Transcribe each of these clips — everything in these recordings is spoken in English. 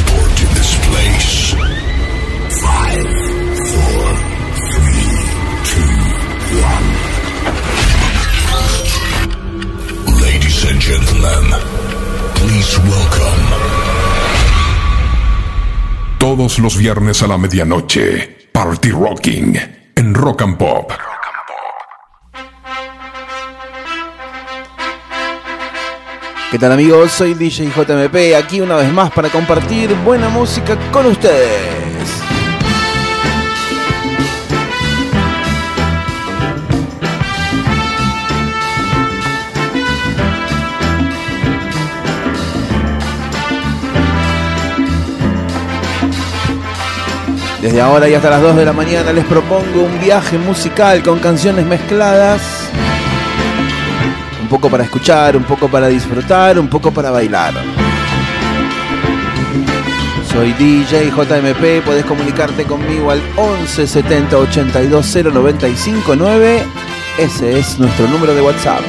to this place. Five, four, three, two, one. Ladies and gentlemen, please welcome. Todos los viernes a la medianoche, Party Rocking en Rock and Pop. ¿Qué tal amigos? Soy DJ JMP, aquí una vez más para compartir buena música con ustedes. Desde ahora y hasta las 2 de la mañana les propongo un viaje musical con canciones mezcladas. Poco para escuchar, un poco para disfrutar, un poco para bailar. Soy DJ JMP, puedes comunicarte conmigo al 11 70 82 095 9. Ese es nuestro número de WhatsApp.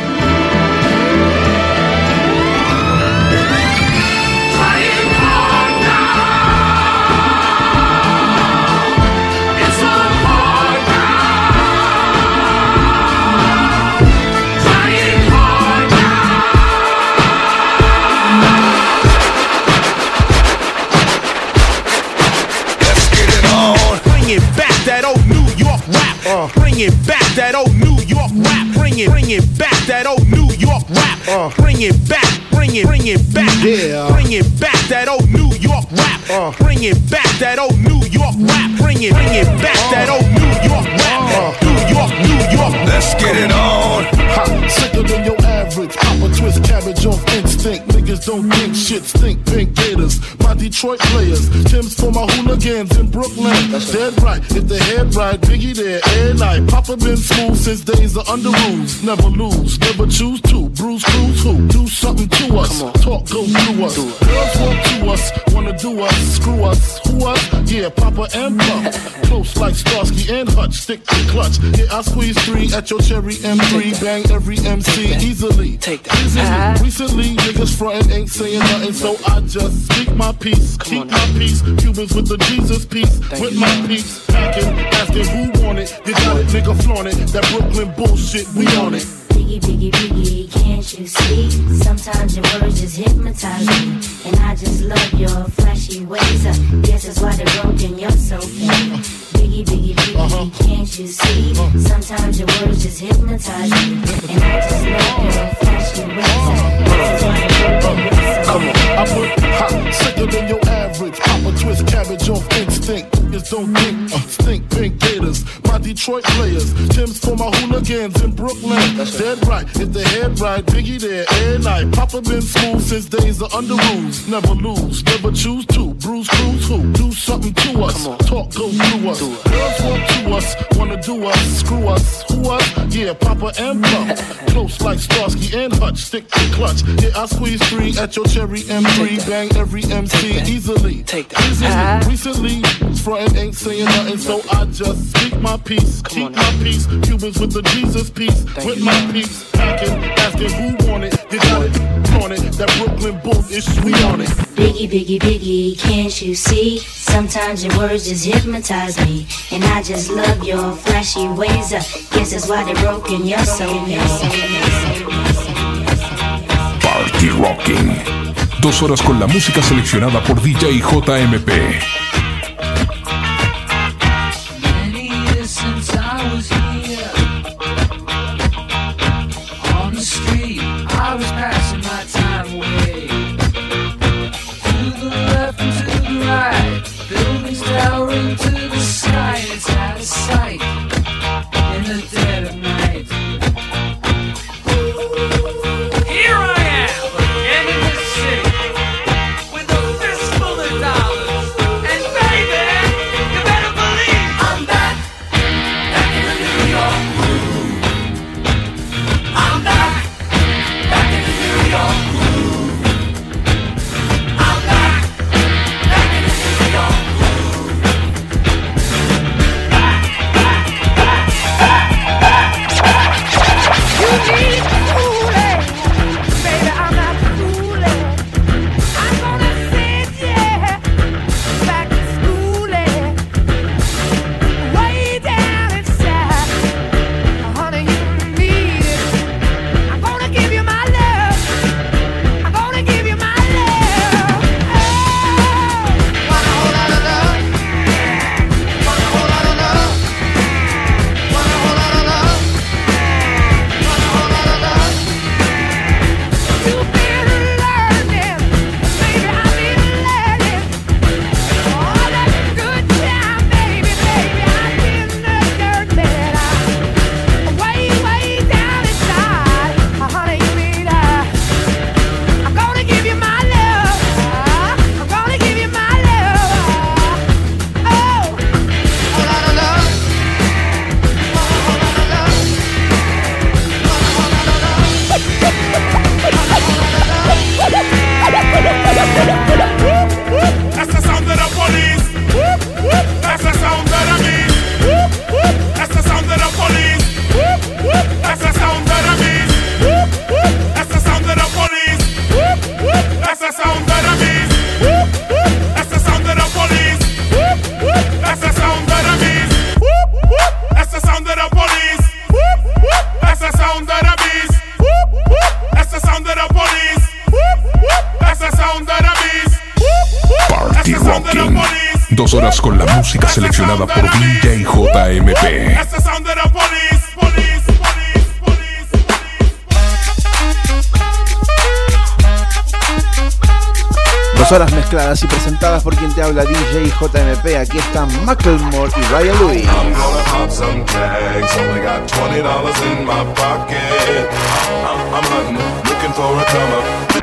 Bring it back, that old New York rap. Bring it, bring it back, that old New York rap. Uh. Bring it back, bring it, bring it back. Yeah. Bring it back, that old New York rap. Uh. Bring it back, that old New York rap. Bring it, bring it back, uh. that old New York rap. New York, New York. Let's get it on. Ha, sicker than your average. Papa twist cabbage off instinct. Niggas don't think shit stink. Pink Gators, my Detroit players. Tim's for my hooligans in Brooklyn. Dead right, if the head right, Biggie there, air night. Papa been smooth since days of Underoos. Never lose, never choose to. Bruise, cruise, who? Do something to us. Talk, go through us. Girls want to us, wanna do us, screw us. Who us? Yeah, Papa and Pump. Close like Starsky and Hutch, stick to clutch. Yeah, I squeeze three at your cherry M3. Bang every MC easily. Take that. Easily. Recently, niggas frontin' ain't saying nothing, so I just speak my peace. Keep my peace. Cubans with the Jesus piece. With my peace. Packing, asking who want it. You got it, nigga, flaunt it. That Brooklyn bullshit, we on it. Biggie, biggie, biggie, can't you see? Sometimes your words just hypnotize me. And I just love your flashy ways. I guess that's why they're broken, you're so fake. Biggie, biggie, biggie, uh-huh. can't you see? Uh-huh. Sometimes your words just hypnotize me. And I just love your flashy ways. Uh-huh. I guess that's why they're broken, you're so Come on. I put hot, sicker than your average. Papa twist cabbage off instinct. Niggas don't think, uh, stink pink gators. My Detroit players, Tim's for my hooligans in Brooklyn. Dead right, if the head right, Biggie there, air night. Papa been smooth since days of Underoos. Never lose, never choose to. Bruise, cruise, who? Do something to us. Talk, go through us. Girls want to us, wanna do us, screw us. Who us? Yeah, Papa and Pump. Close like Starsky and Hutch, stick to clutch. Yeah, I squeeze three at your cherry M3. Bang every MC easily. Take that. Easily. Recently, frontin' ain't saying nothing, so I just speak my peace. Keep my peace. Cubans with the Jesus piece. with my peace. Packing, asking who want it. You got it, on it. That Brooklyn bull is sweet on it. Biggie, biggie, biggie, can't you see? Sometimes your words just hypnotize me. And I just love your flashy ways. I guess that's why they're broken, you're so Party Rocking. Dos horas con la música seleccionada por DJ JMP. Seleccionada por DJ JMP. Police, Dos horas mezcladas y presentadas por quien te habla DJ JMP. Aquí están Macklemore y Ryan Lewis. I'm gonna pop some tags. Only got twenty dollars in my pocket. I'm, I'm hunting, looking for a come up.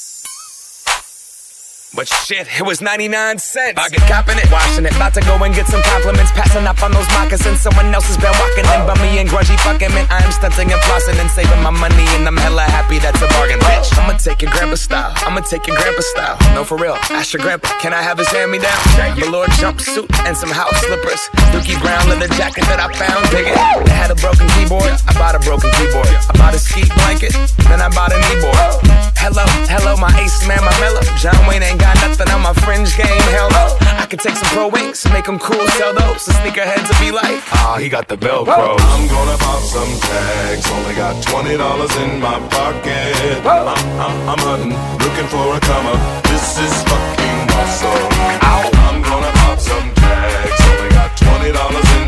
But shit, it was 99 cents. I get copping it, washing it. About to go and get some compliments. Passing up on those moccasins. Someone else has been walking in. Bummy and grungy fucking man. I am stunting and flossing and saving my money. And I'm hella happy that's a bargain, bitch. I'ma take your grandpa style. I'ma take your grandpa style. No, for real. Ask your grandpa, can I have his hand me down? Velour jumpsuit and some house slippers. Dookie brown leather jacket that I found. Dig it. It had a broken keyboard. I bought a broken keyboard. I bought a ski blanket. Then I bought a kneeboard. Hello, hello, my ace man, my mellow. John Wayne ain't got nothing on my fringe game. Hell no. I can take some pro wings, make them cool, sell those. The sneakerheads will be like, ah, he got the Velcro. I'm gonna pop some tags. Only got twenty dollars in my pocket. I'm, I'm, I'm hunting, looking for a come up. This is fucking awesome. I'm gonna pop some tags. Only got twenty dollars in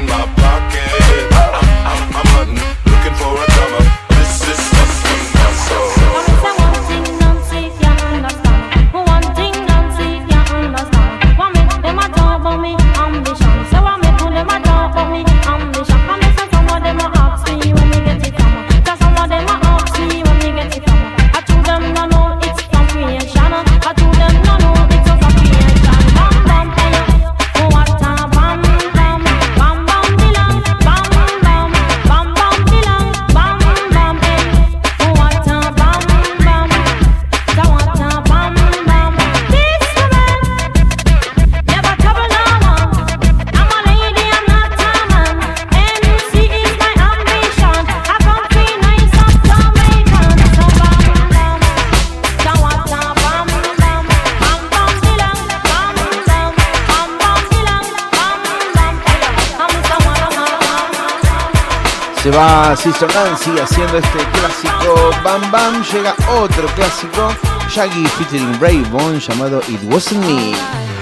Se va Sister Nancy haciendo este clásico Bam Bam. Llega otro clásico, Shaggy featuring Raybon llamado It Wasn't Me.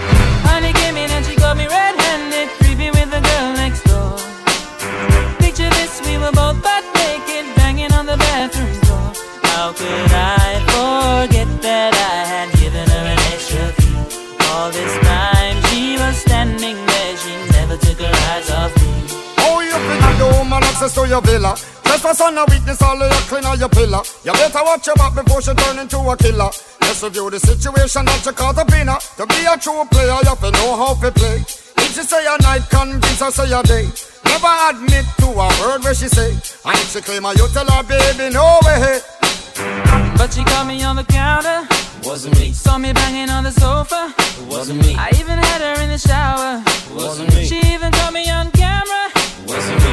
Villa? Trespass on a weakness, all of your clean on your pillar. You better watch your back before she turn into a killer. Let's review the situation that you caught up in her. To be a true player, you have to know how to play. If she say a night, convince her say a day. Never admit to a word where she say. And if she claim her, you tell her, baby, no way. But she caught me on the counter. Wasn't me. Saw me banging on the sofa. Wasn't me. I even had her in the shower. Wasn't me. She even caught me on camera. Wasn't me.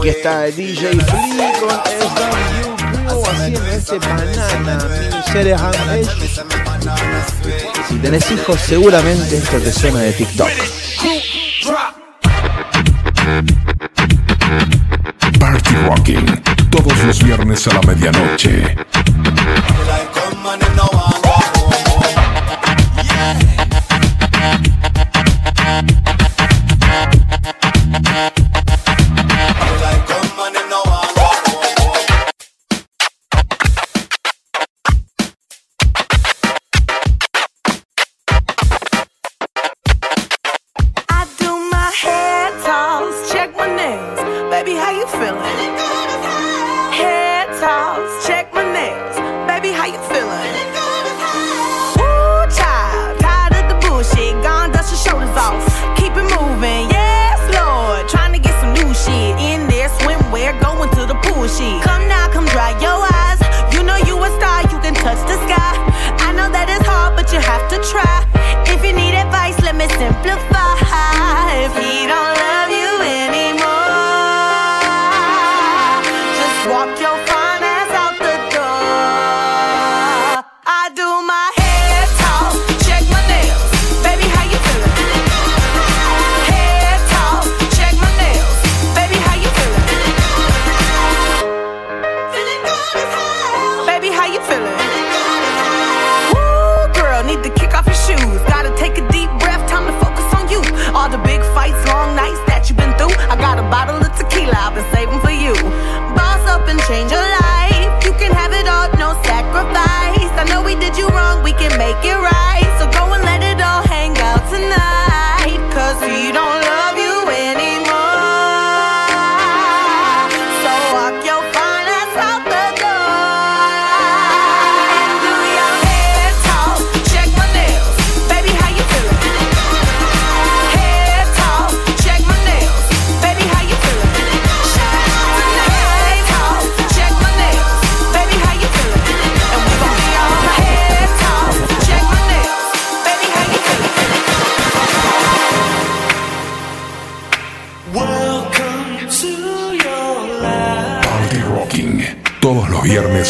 Aquí está el DJ Flea con SWO haciendo este banana Si tenés hijos, seguramente esto te suena de TikTok. Party Rocking, todos los viernes a la medianoche.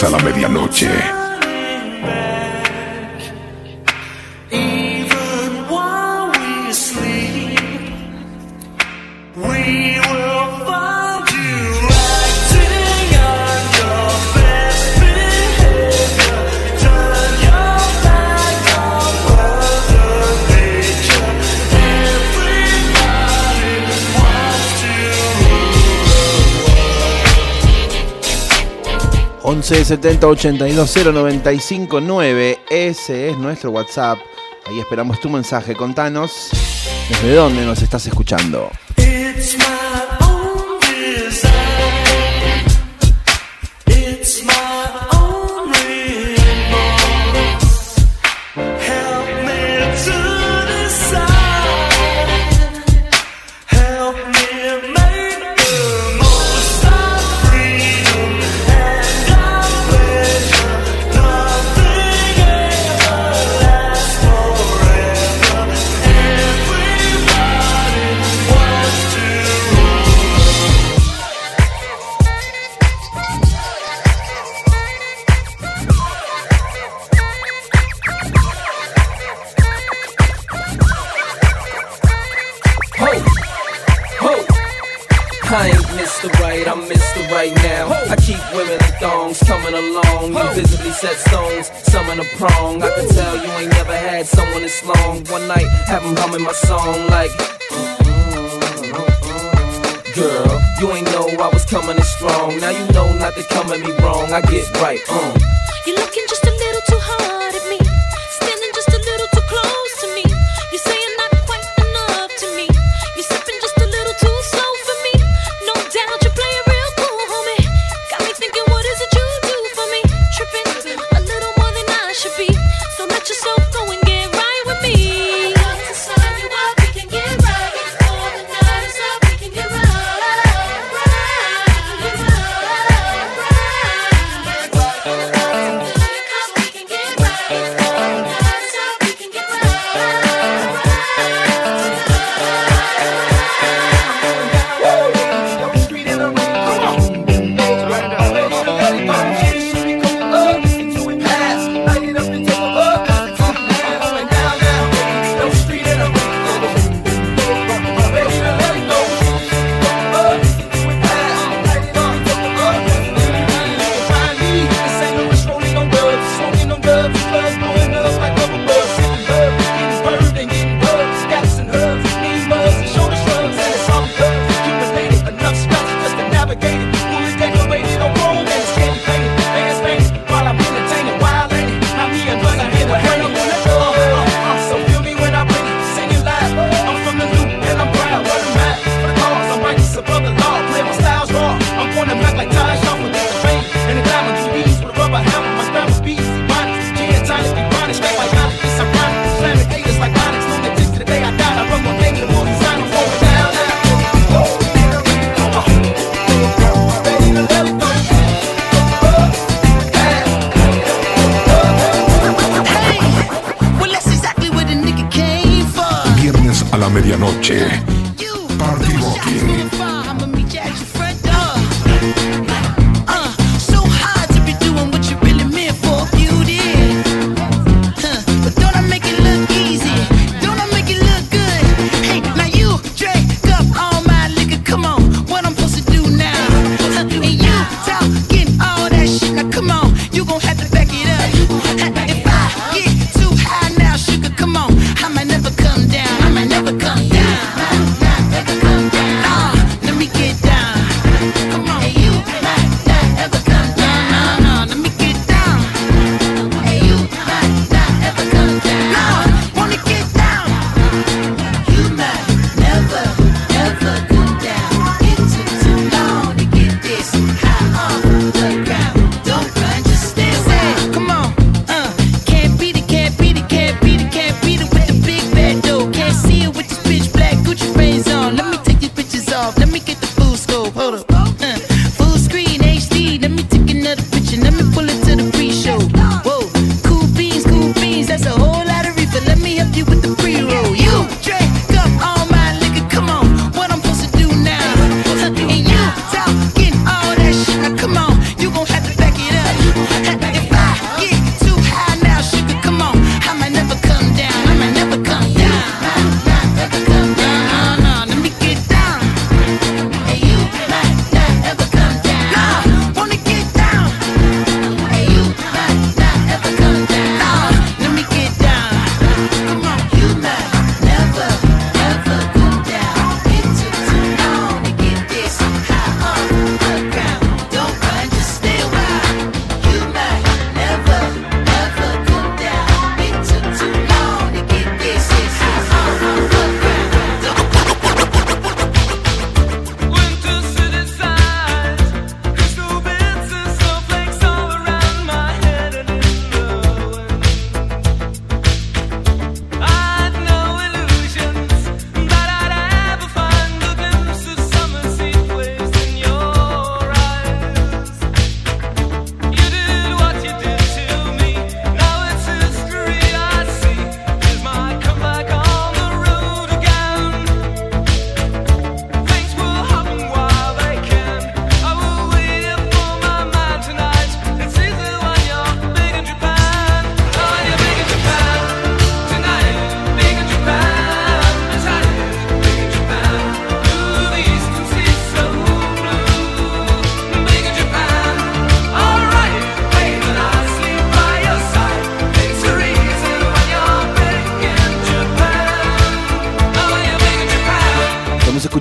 a la medida. 11 70 82 0 95 9. Ese es nuestro WhatsApp. Ahí esperamos tu mensaje. Contanos desde dónde nos estás escuchando.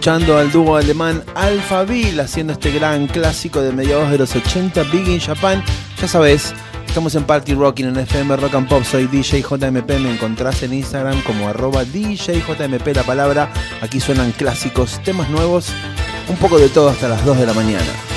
escuchando al dúo alemán Alphaville haciendo este gran clásico de mediados de los 80, Big in Japan. Ya sabes, estamos en Party Rocking en FM Rock and Pop. Soy DJ JMP, me encontrás en Instagram como arroba DJJMP la palabra. Aquí suenan clásicos, temas nuevos, un poco de todo hasta las 2 de la mañana.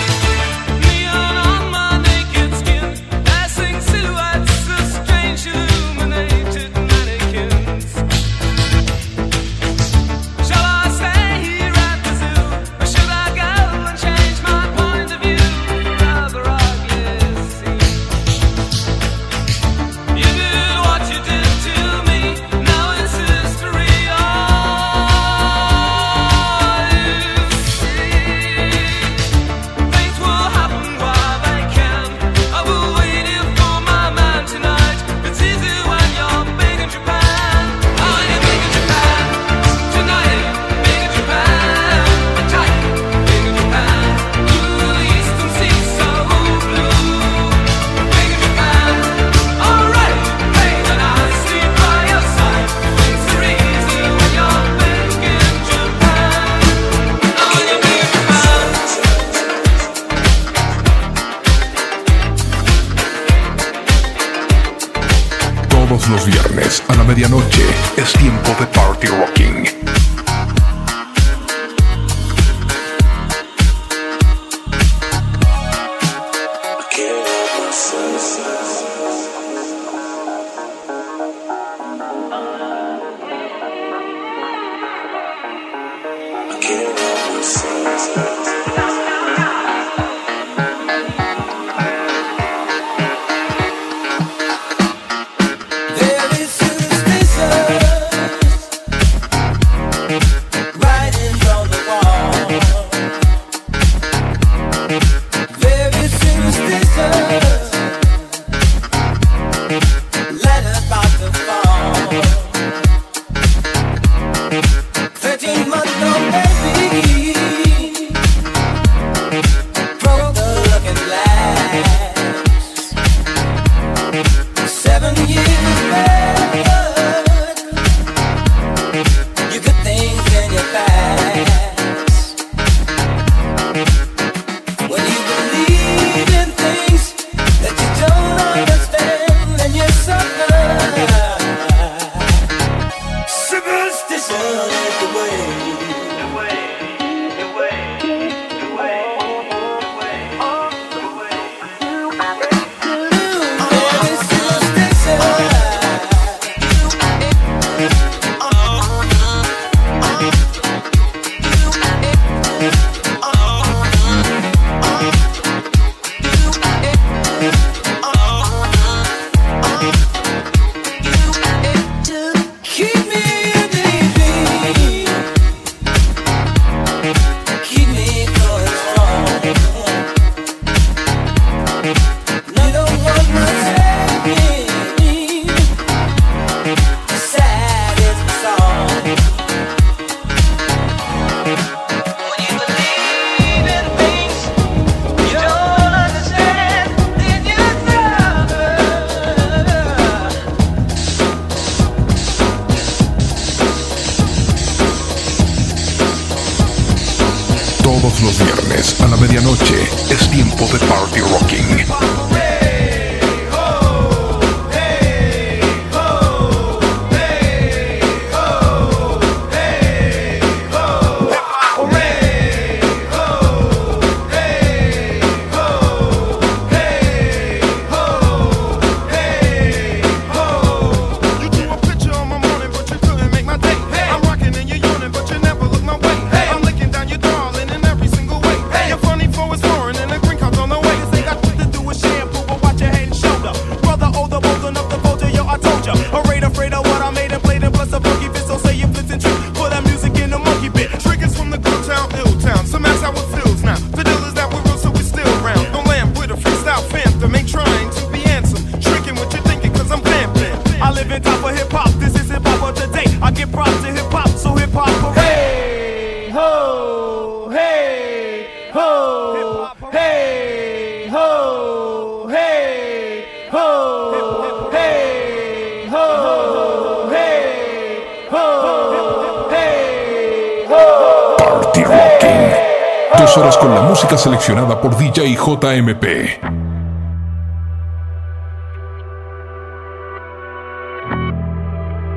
DJ JMP.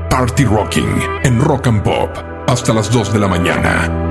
Party Rocking en Rock and Pop hasta las 2 de la mañana.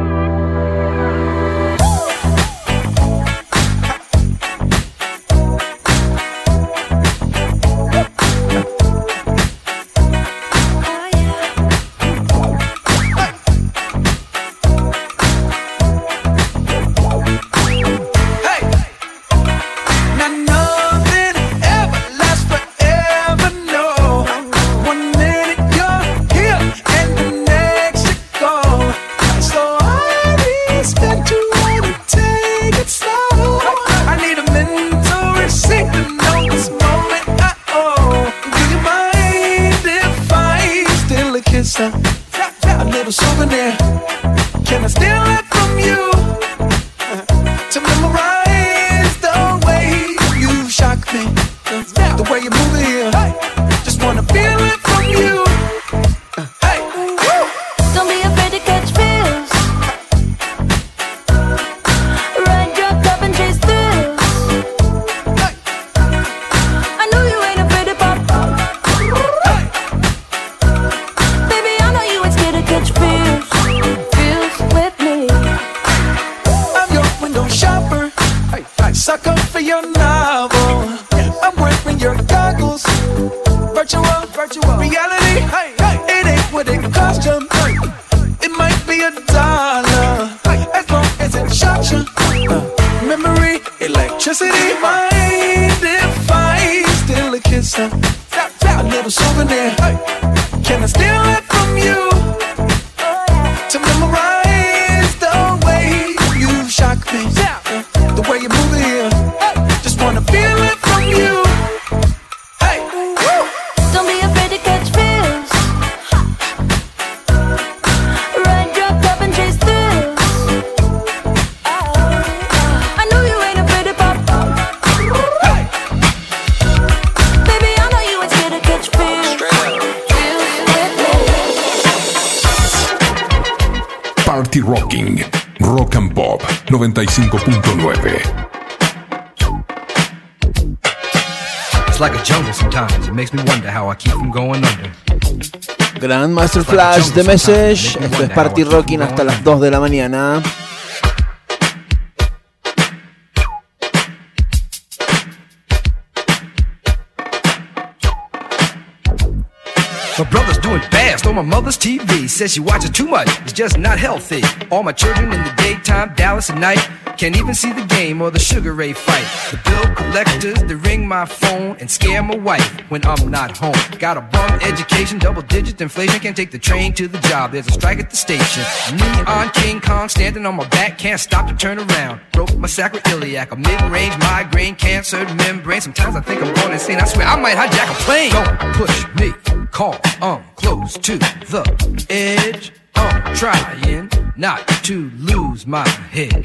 es flash de Message. Esto es Party Rocking hasta las 2 de la mañana. My brother's doing fast on my mother's TV. Says she watches too much, it's just not healthy. All my children in the daytime, Dallas at night. Can't even see the game or the Sugar Ray fight. The bill collectors, they ring my phone and scare my wife when I'm not home. Got a bum education, double digit inflation, can't take the train to the job. There's a strike at the station. Me on King Kong, standing on my back, can't stop to turn around. Broke my sacroiliac, a mid-range migraine, cancered membrane. Sometimes I think I'm going insane. I swear I might hijack a plane. Don't push me, call, I'm close to the edge. I'm trying not to lose my head.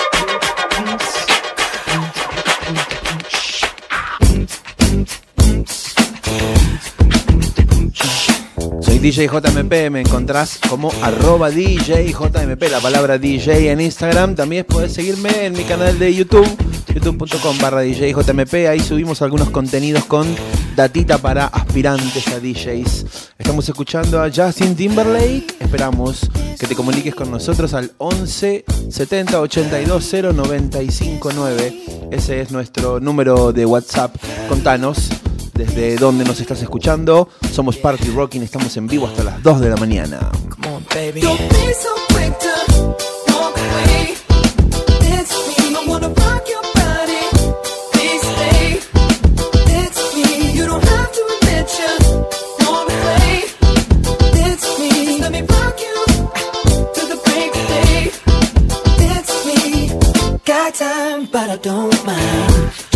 DJJMP me encontrás como arroba DJJMP, la palabra DJ en Instagram. También podés seguirme en mi canal de YouTube, youtube.com barra DJJMP. Ahí subimos algunos contenidos con datita para aspirantes a DJs. Estamos escuchando a Justin Timberlake. Esperamos que te comuniques con nosotros al 11 70 82 0 959. Ese es nuestro número de WhatsApp. Contanos desde donde nos estás escuchando. Somos Party Rocking, estamos en vivo hasta las 2 de la mañana. Time, but I don't mind.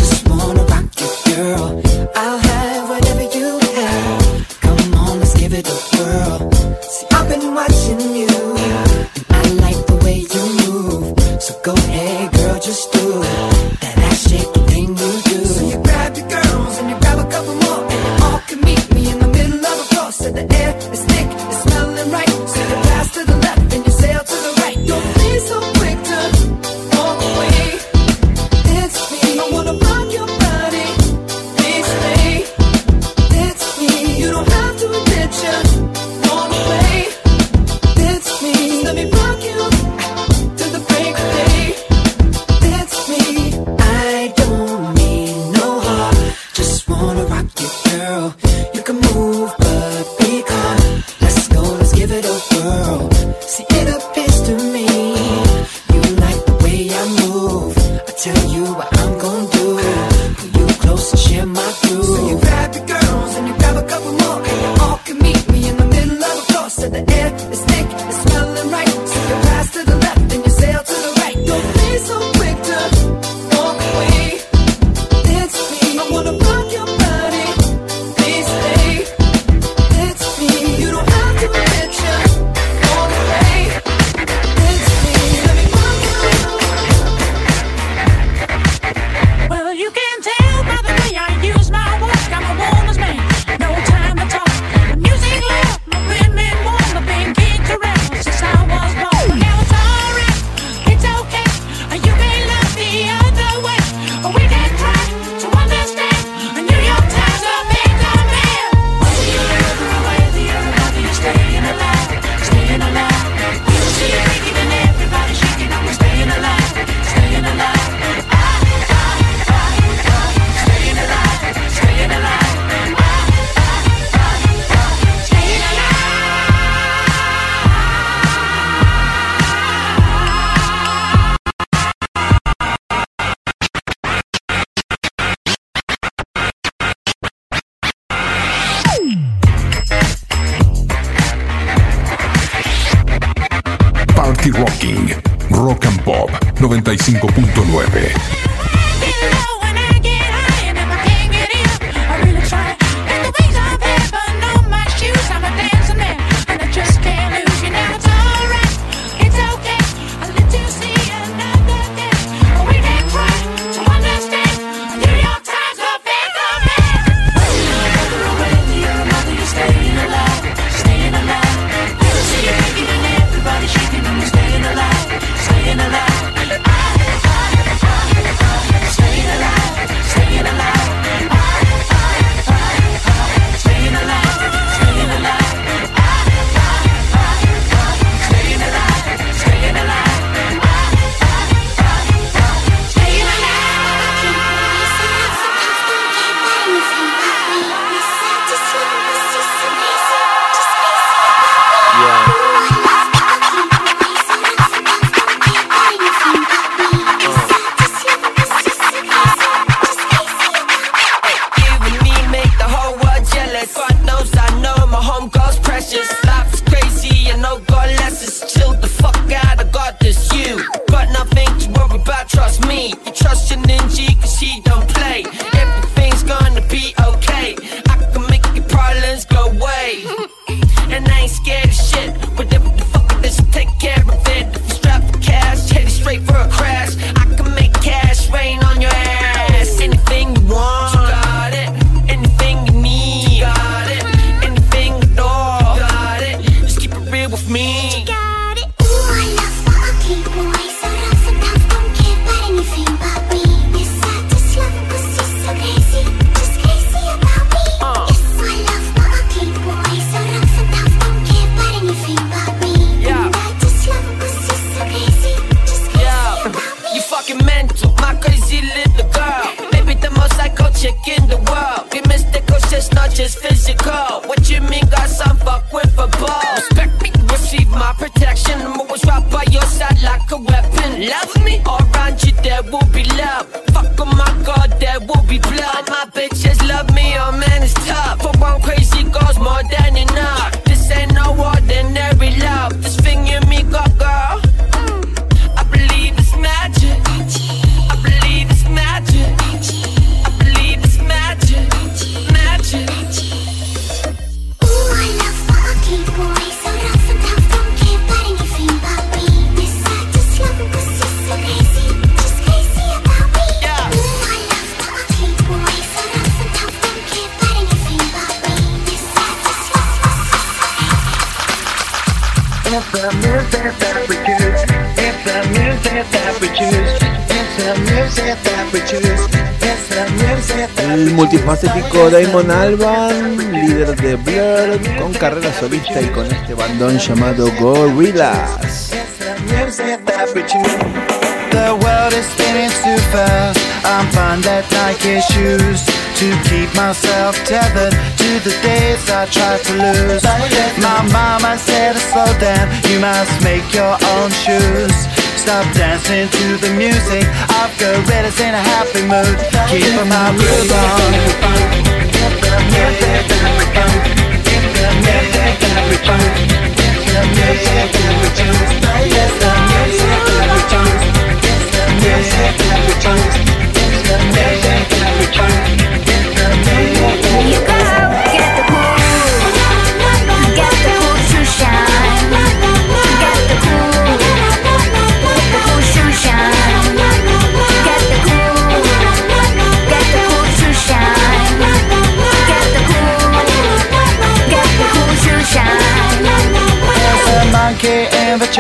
95.9. artista y con este bandón llamado Gorillaz. The world is spinning too fast. I'm fine that Nike shoes to keep myself tethered to the days I tried to lose. My mama said slow down, you must make your own shoes. Stop dancing to the music. I've got riddles in a happy mood. Keep my groove on. Every time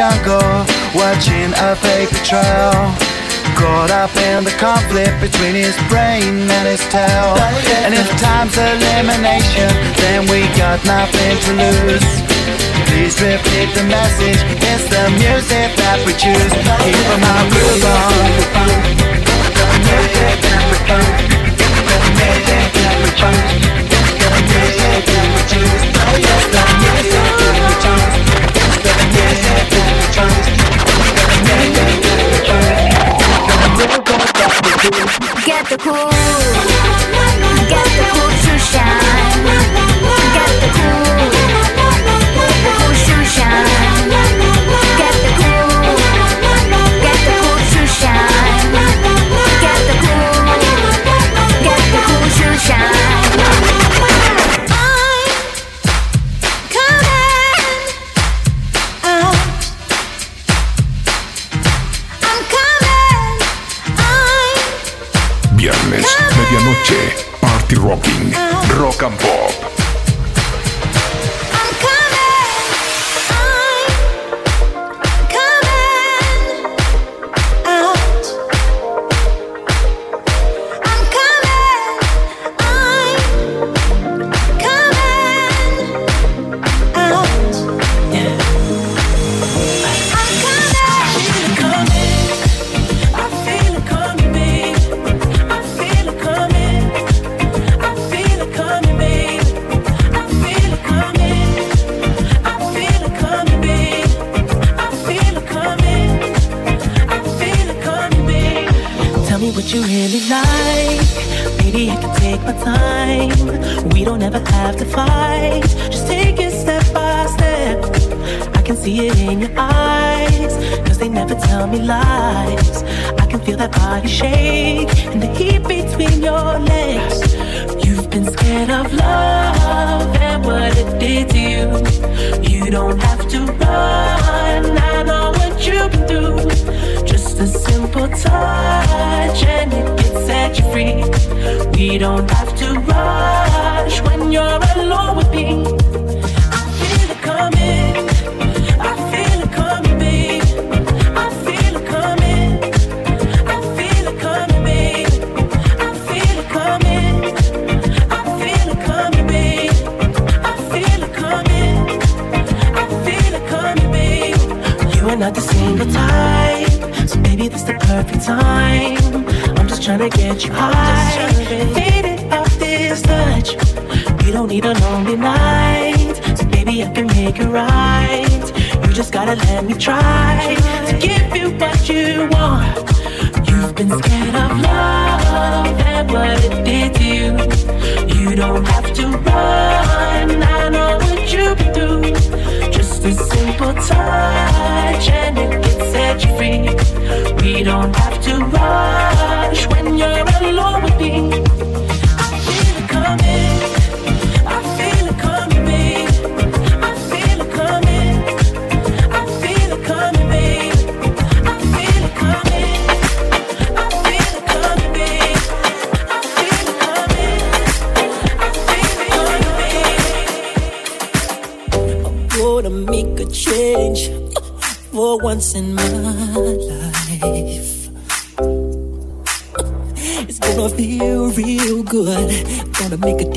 younger, watching a fake betrayal. Caught up in the conflict between his brain and his tail. And if time's elimination, then we got nothing to lose. Please repeat the message, it's the music that we choose. Keep our groove on. The music that we find. The. The music that we choose. Oh yes, the music that we choose. Get the cool, get the cool to shine. try to give you what you want. You've been scared of love and what it did to you. You don't have to run, I know what you've been through. Just a simple touch and it can set you free. We don't have to rush when you're alone with me.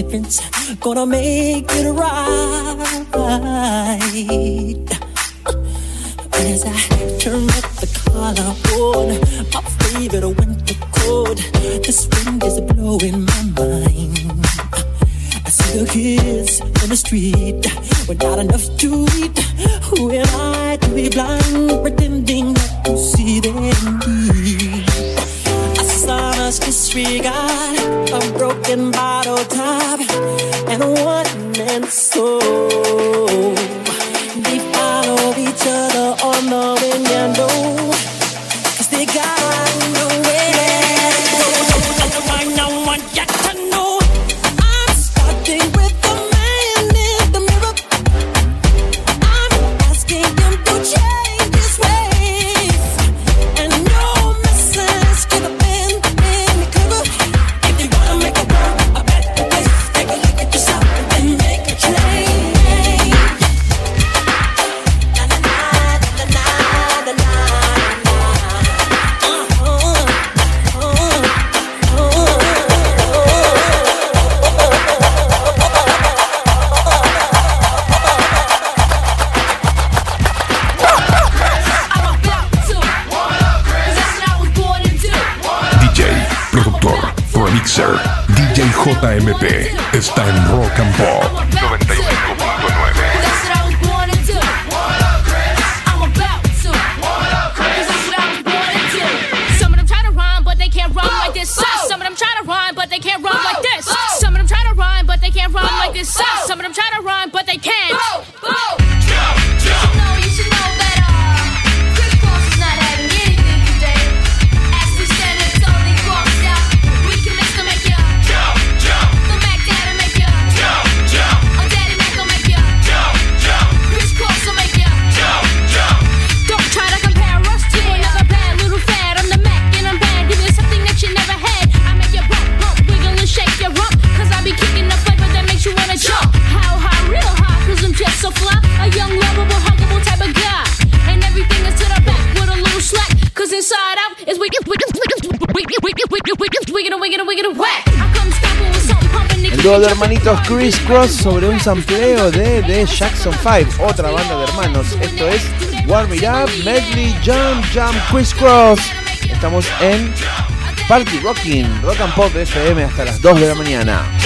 difference. Gonna make it right. De hermanitos Chris Cross sobre un sampleo de The Jackson 5, otra banda de hermanos. Esto es Warm It Up, Medley, Jump, Jump, Chris Cross. Estamos en Party Rocking, Rock and Pop FM hasta las 2 de la mañana.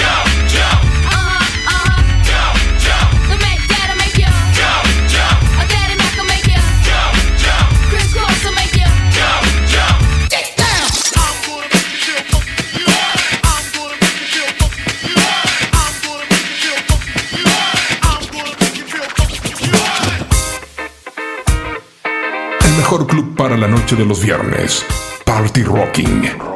la noche de los viernes. Party Rocking.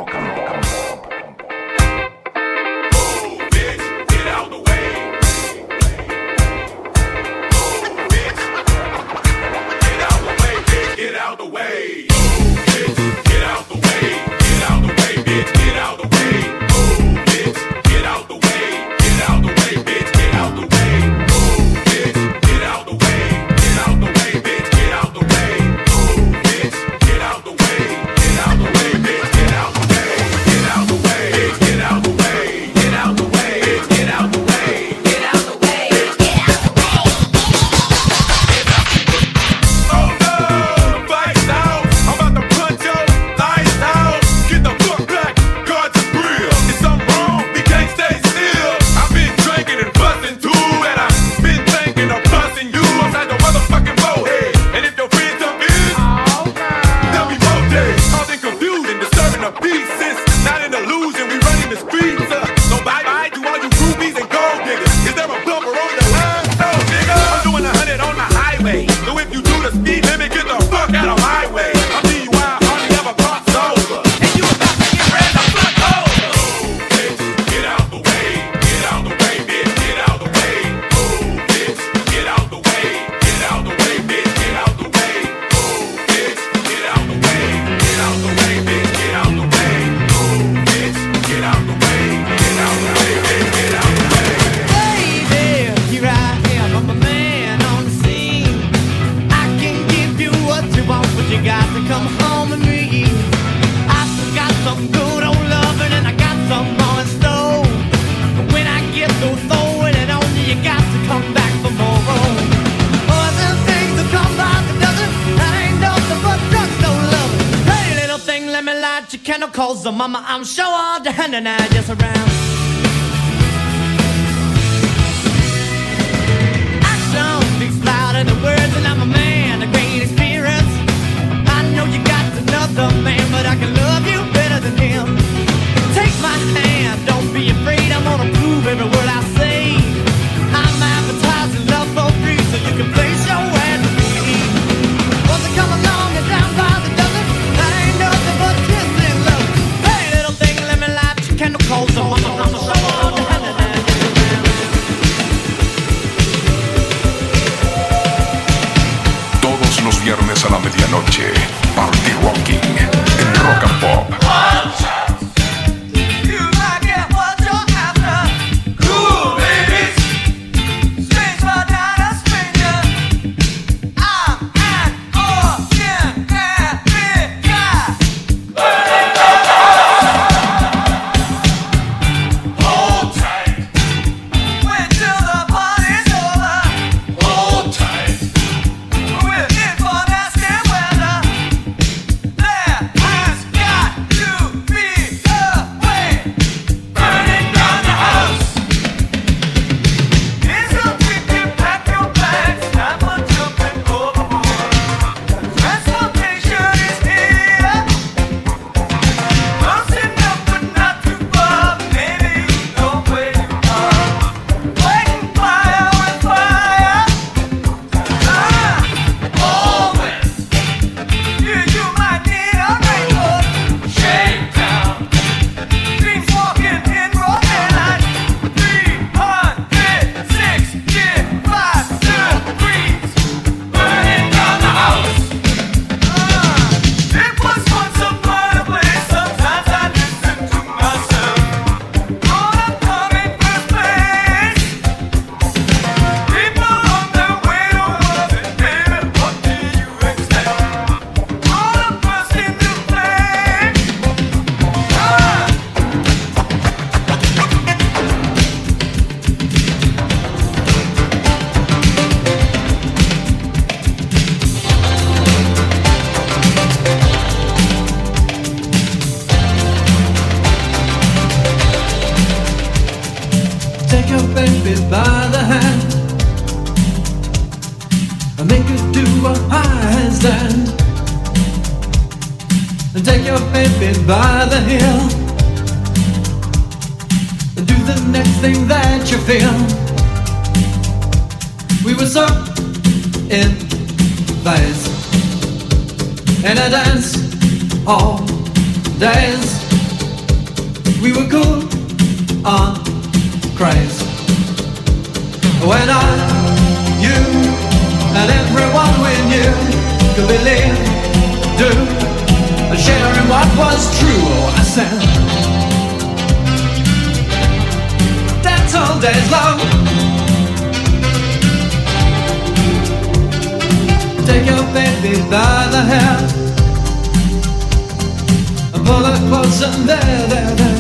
there, there, there.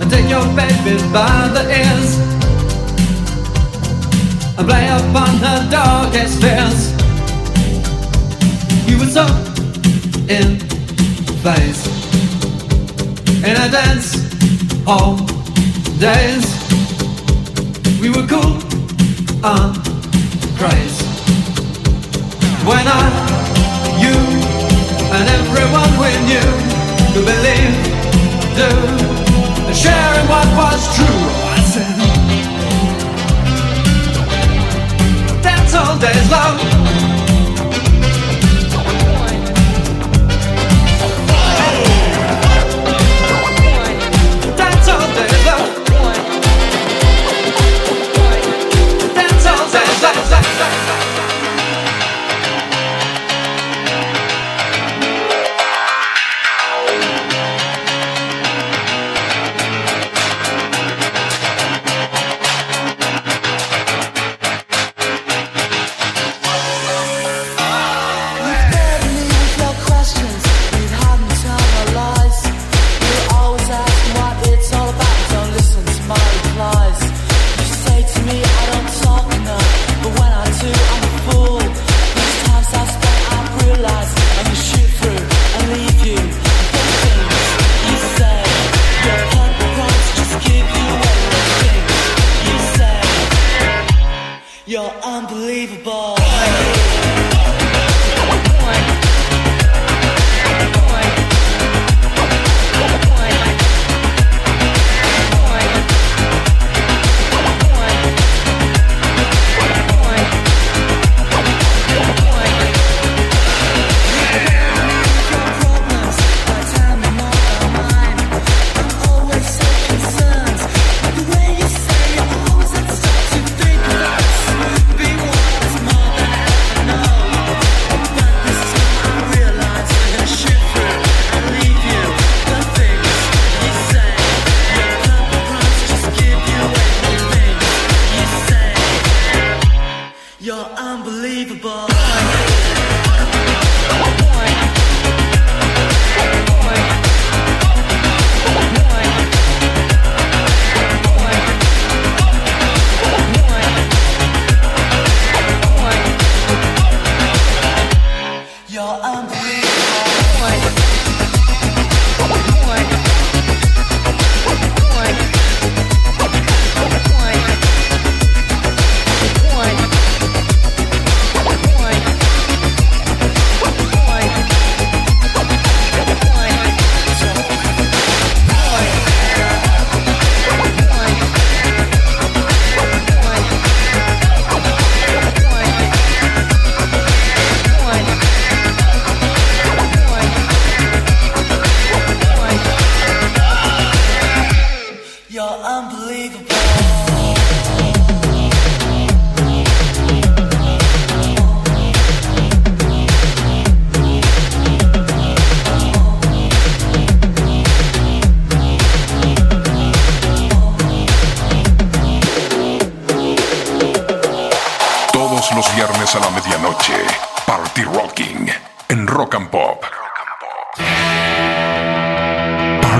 And take your baby by the ears and play upon her darkest fears. You were so in place in a dance all days. We were cool and crazy when I you and everyone we knew to believe, do, and sharing what was true. I said, That's all there's love.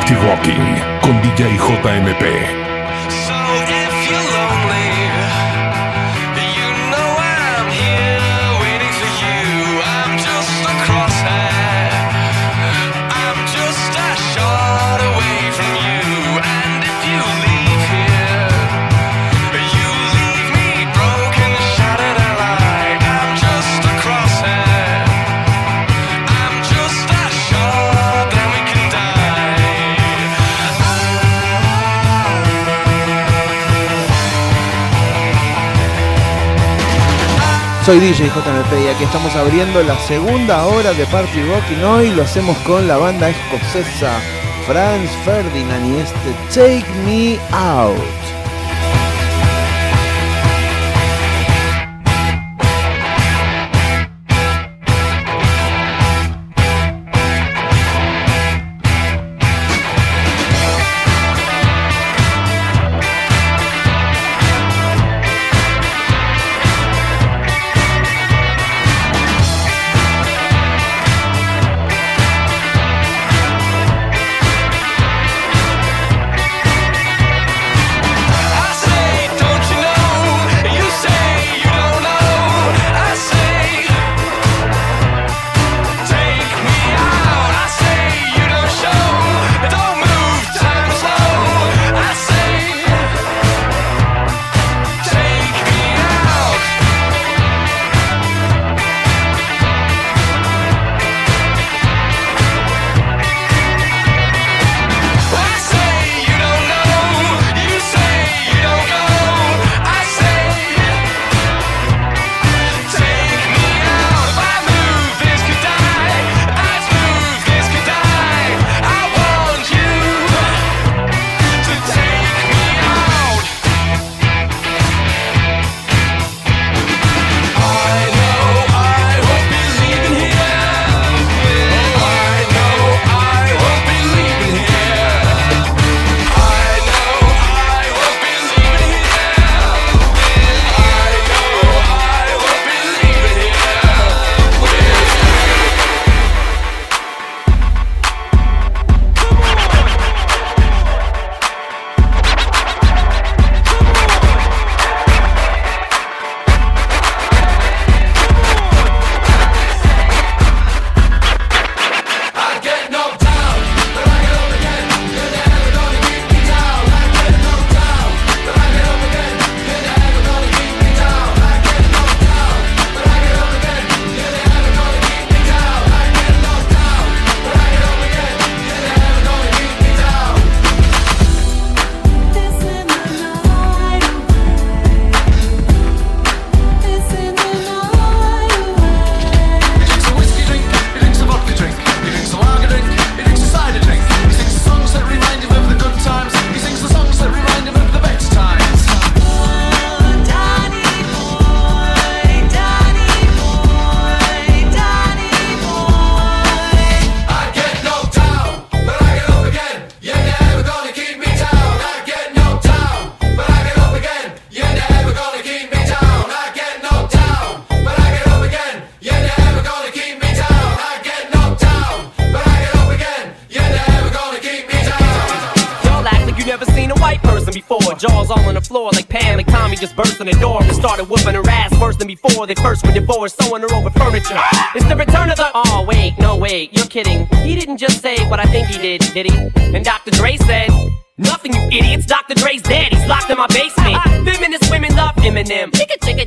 Party Rocking con DJ JMP. Soy DJ JMP y aquí estamos abriendo la segunda hora de Party Rocking. Hoy lo hacemos con la banda escocesa Franz Ferdinand y este Take Me Out. Before. They first were divorced, sewing her over furniture. It's the return of the. Oh, wait, no, wait, you're kidding. He didn't just say what I think he did, did he? And Dr. Dre said. Nothing, you idiots. Dr. Dre's dead. He's locked in my basement. Feminist women love Eminem. Chicka, chicka,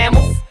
mammals.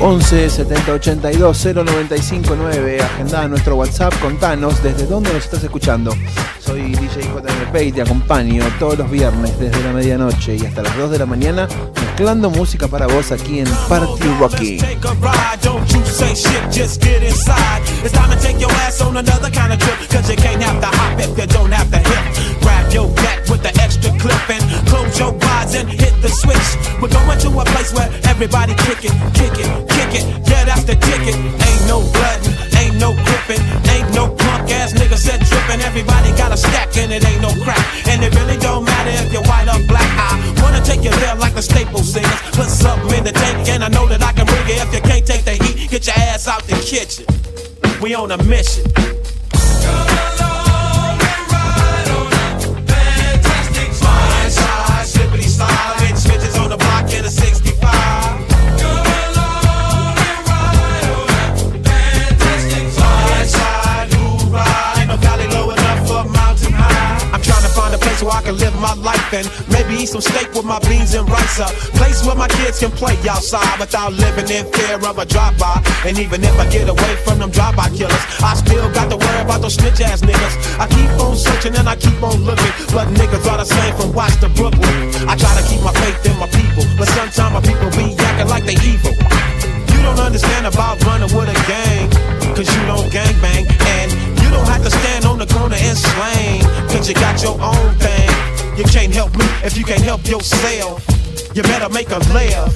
11 70 82 095 9. Agenda nuestro WhatsApp. Contanos desde dónde nos estás escuchando. Soy DJ JMP y te acompaño todos los viernes desde la medianoche y hasta las 2 de la mañana mezclando música para vos aquí en Party Rocky. Eyes and hit the switch. We're going to a place where everybody kick it, kick it, kick it. Yeah, that's the ticket. Ain't no bloodin', ain't no gripping, ain't no punk ass nigga said tripping. Everybody got a stack and it ain't no crack. And it really don't matter if you're white or black. I wanna take you there like the staple singers. Put something in the tank and I know that I can bring it. If you can't take the heat, get your ass out the kitchen. We on a mission. My life and maybe eat some steak with my beans and rice. A place where my kids can play outside without living in fear of a drive-by. And even if I get away from them drive-by killers, I still got to worry about those snitch ass niggas. I keep on searching and I keep on looking, but niggas are the same from Watts to Brooklyn. I try to keep my faith in my people, but sometimes my people be acting like they evil. You don't understand about running with a gang, cause you don't gang bang. And you don't have to stand on the corner and slang, cause you got your own thing. You can't help me if you can't help yourself. You better make a laugh.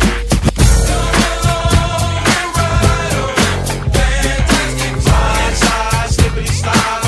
Slide,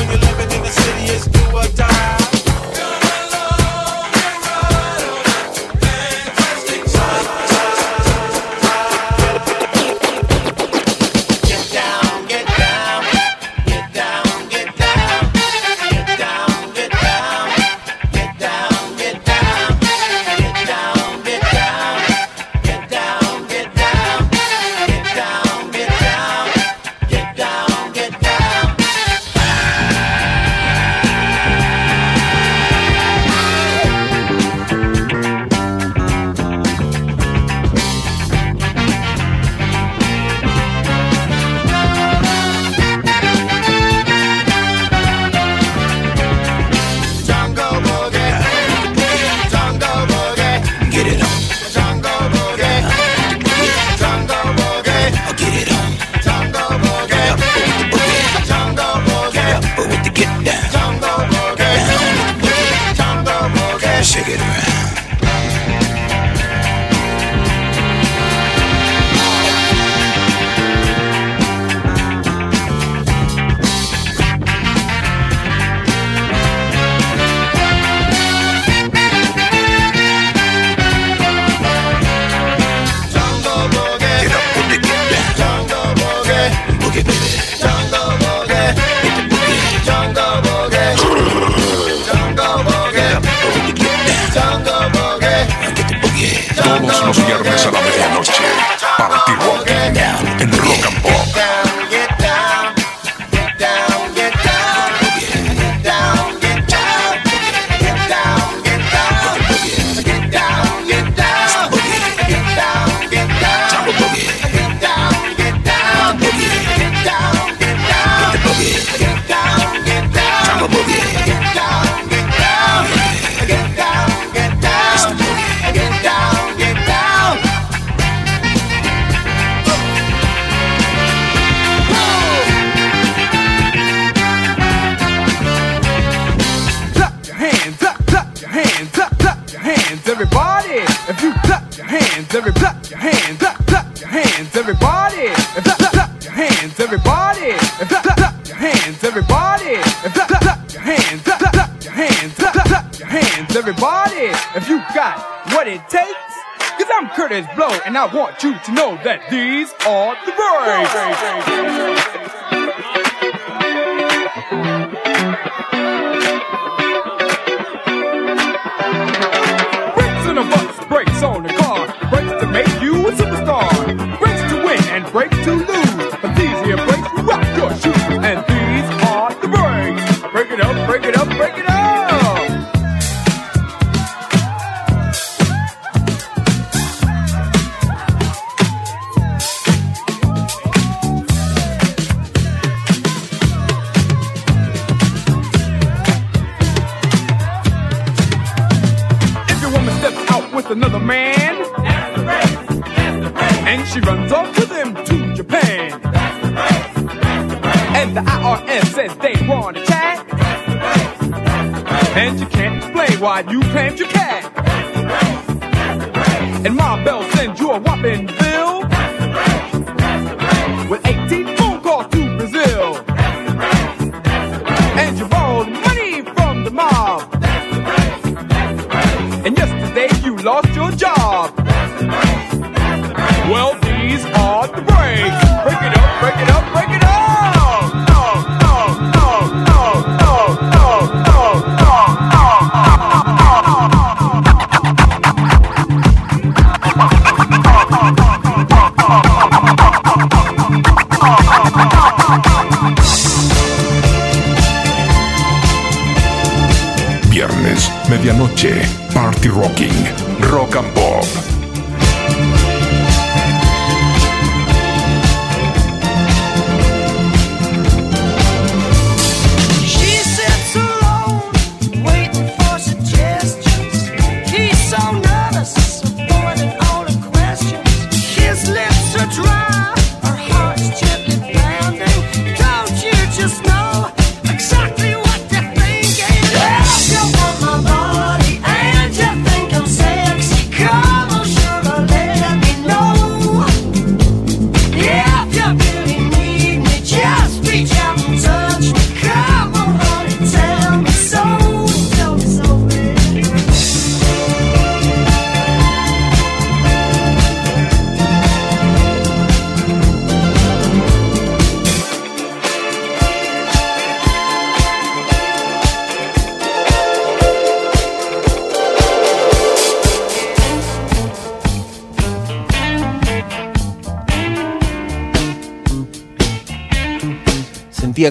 Kurtis Blow, and I want you to know that these are the braids.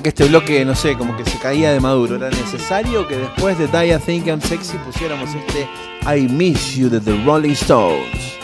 que este bloque, no sé, como que se caía de maduro. Era necesario que después de Die I Think I'm Sexy pusiéramos este I Miss You de The Rolling Stones.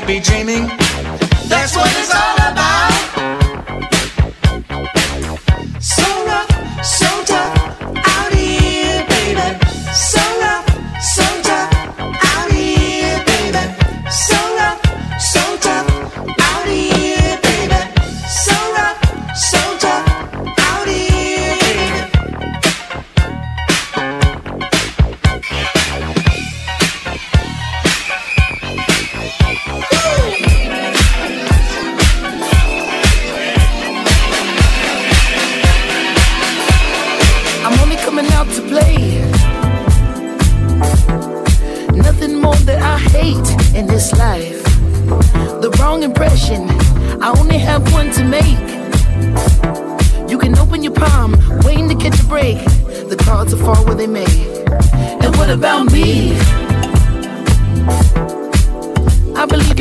Won't be dreaming. That's what it's all about.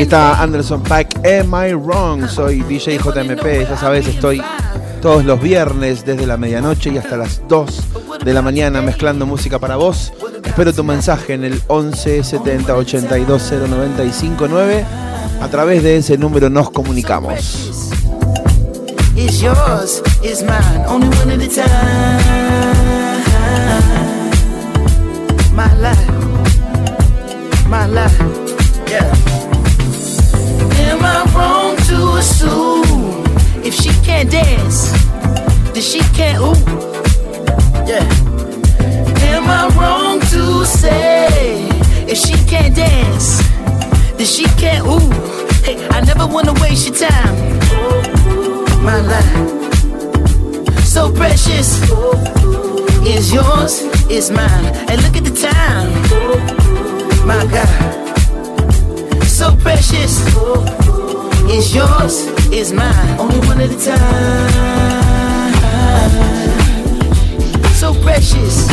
Está Anderson Pack, Am I Wrong? Soy DJ JMP, ya sabes, estoy todos los viernes desde la medianoche y hasta las 2 de la mañana mezclando música para vos. Espero tu mensaje en el 11 70 82 095 9. A través de ese número nos comunicamos. Can't dance, then she can't ooh? Yeah. Am I wrong to say if she can't dance, then she can't ooh? Hey, I never wanna waste your time my life. So precious is yours, is mine. And look at the time, my God. So precious is yours, is mine. Only one at a time. So precious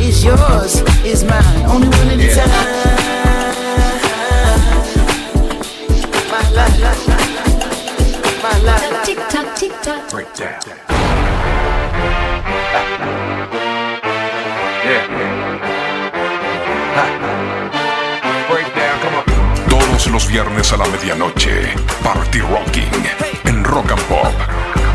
is yours, is mine. Only one at a time. My life. My life. Tick tock, tick tock. Break down. Los viernes a la medianoche, Party Rocking en Rock and Pop.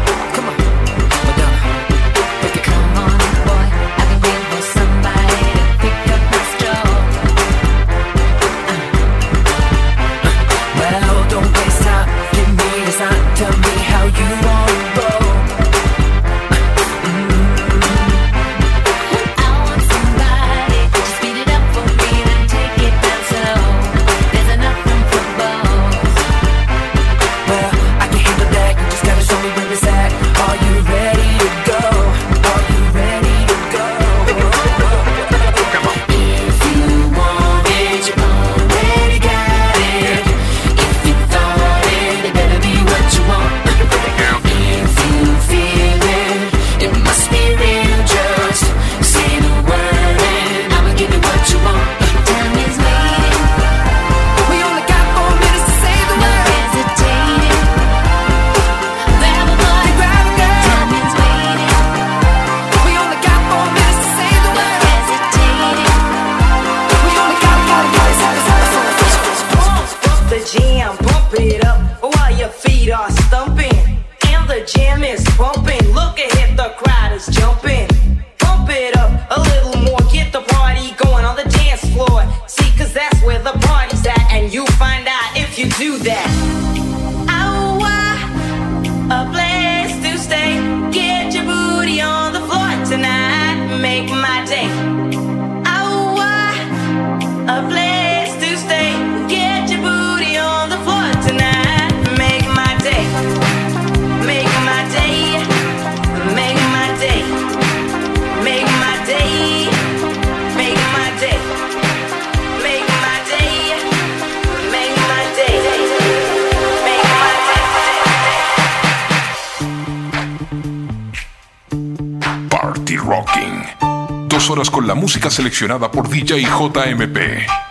seleccionada por DJ JMP.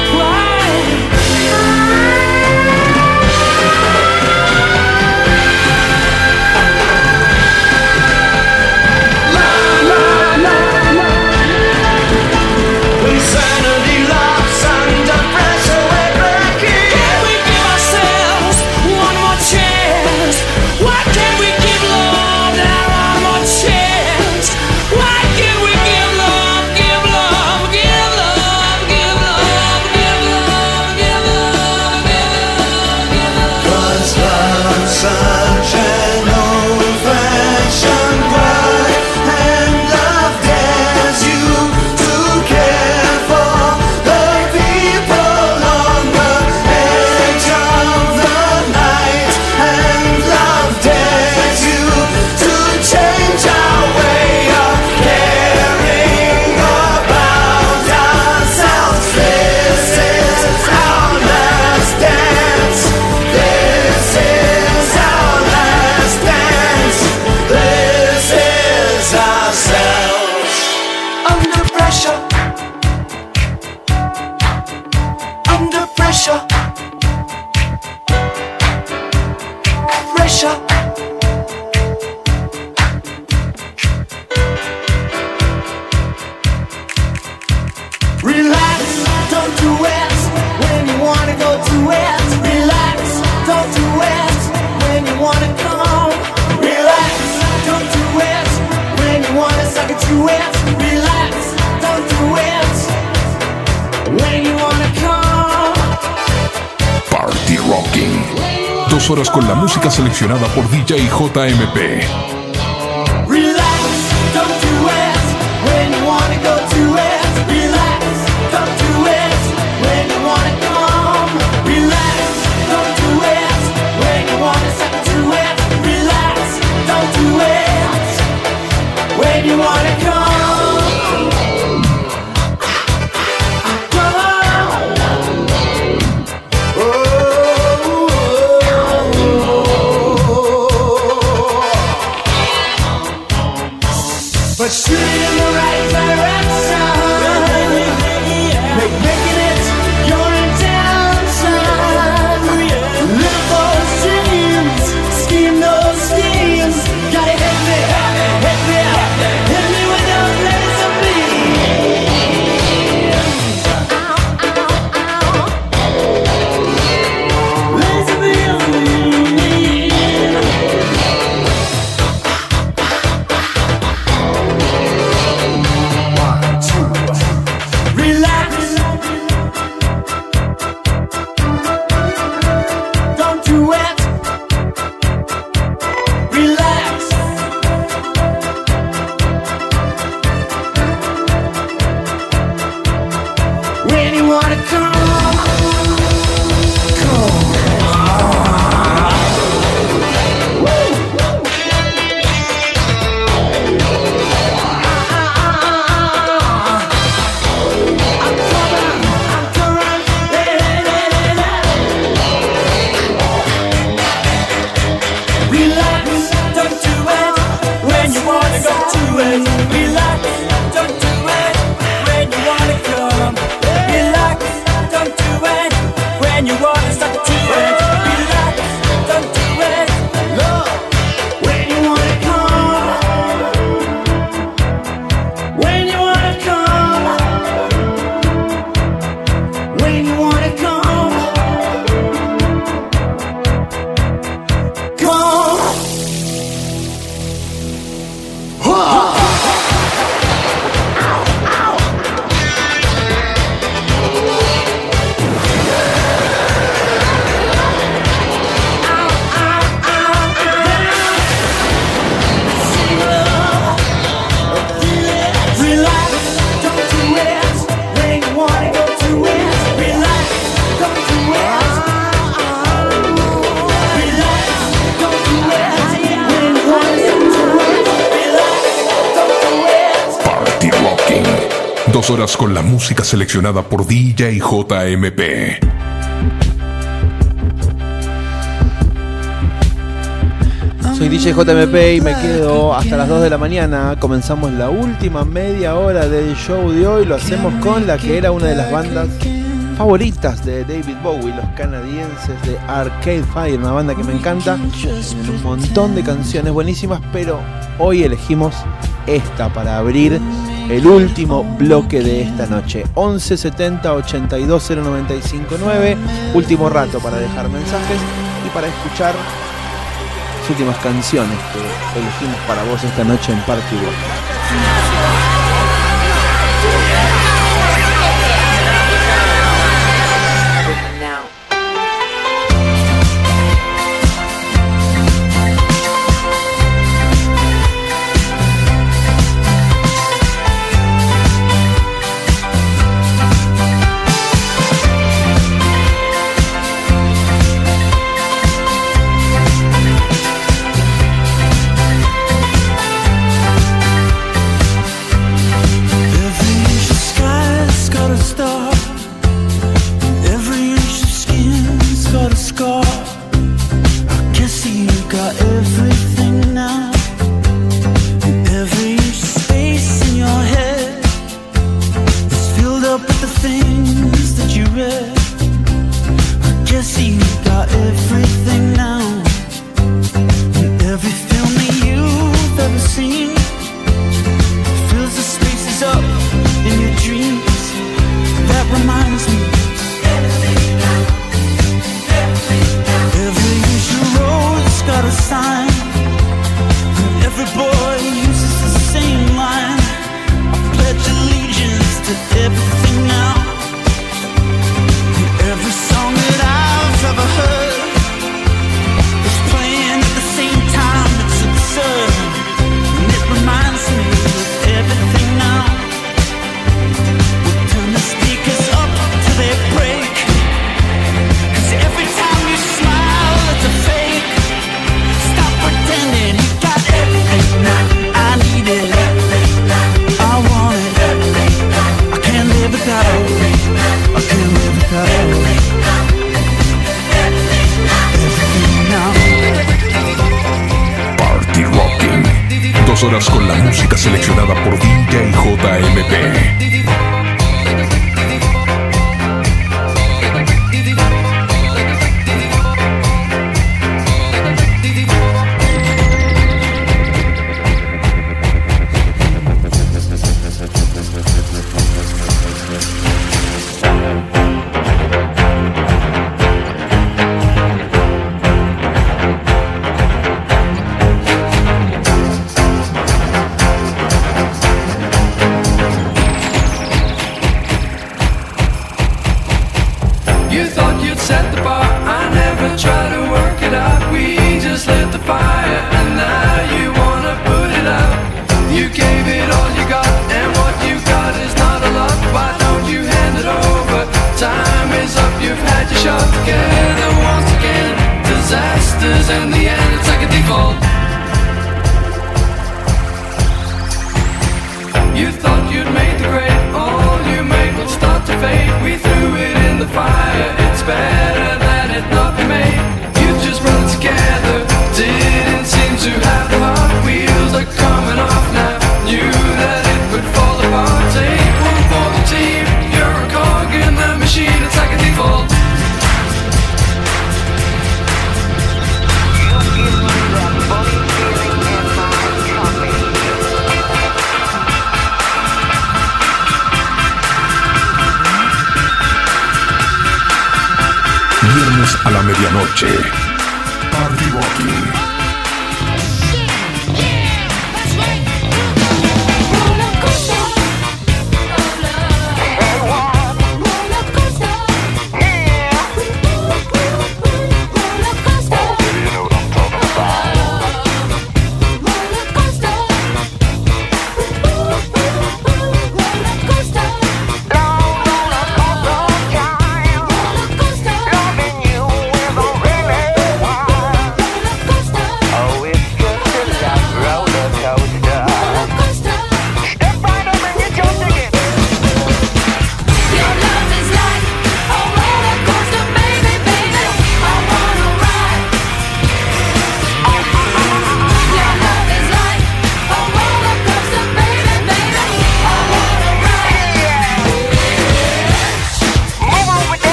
con la música seleccionada por DJ JMP. wanna come. Con la música seleccionada por DJ JMP. Soy DJ JMP y me quedo hasta las 2 de la mañana. Comenzamos la última media hora del show de hoy. Lo hacemos con la que era una de las bandas favoritas de David Bowie, los canadienses de Arcade Fire, una banda que me encanta. Tienen un montón de canciones buenísimas, pero hoy elegimos esta para abrir el último bloque de esta noche. 11 70 82 0959. Último rato para dejar mensajes y para escuchar las últimas canciones que elegimos para vos esta noche en Party World.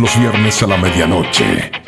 Los viernes a la medianoche.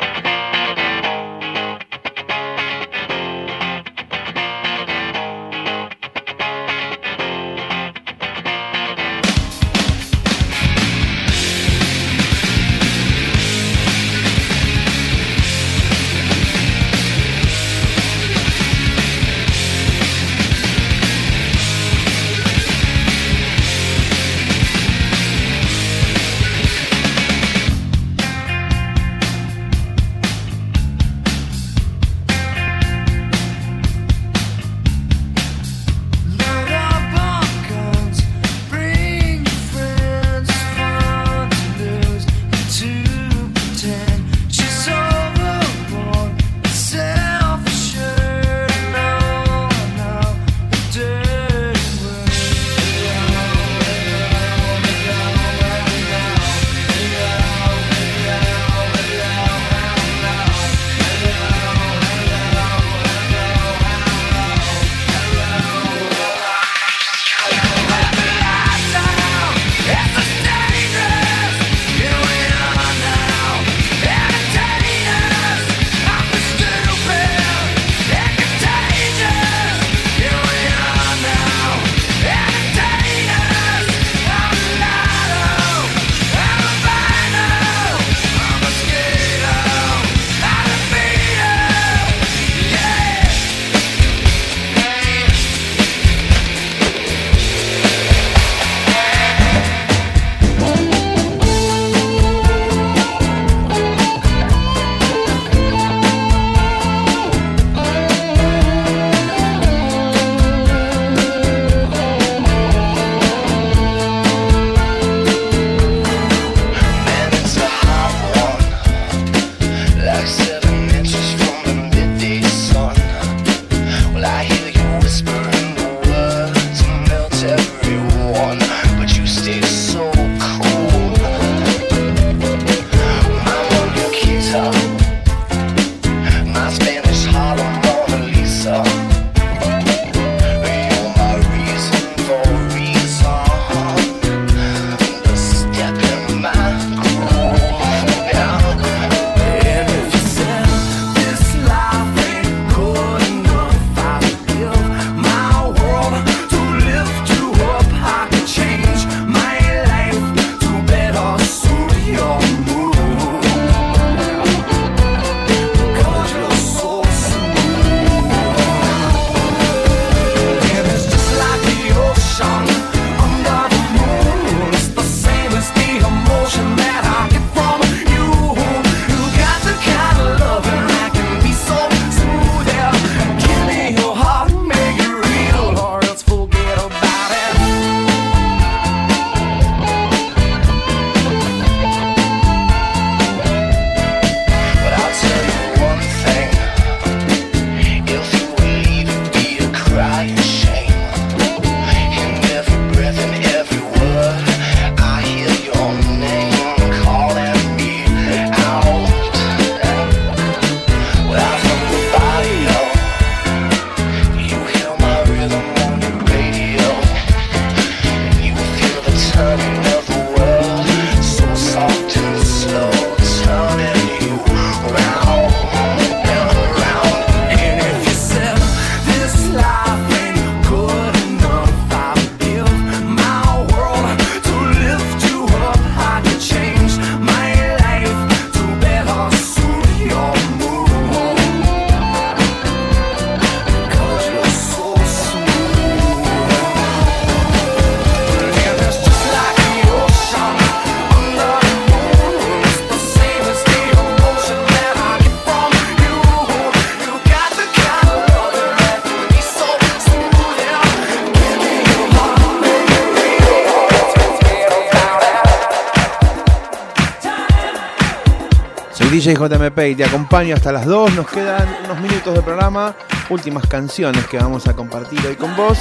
DJ JMP te acompaño hasta las 2. Nos quedan unos minutos de programa. Últimas canciones que vamos a compartir hoy con vos.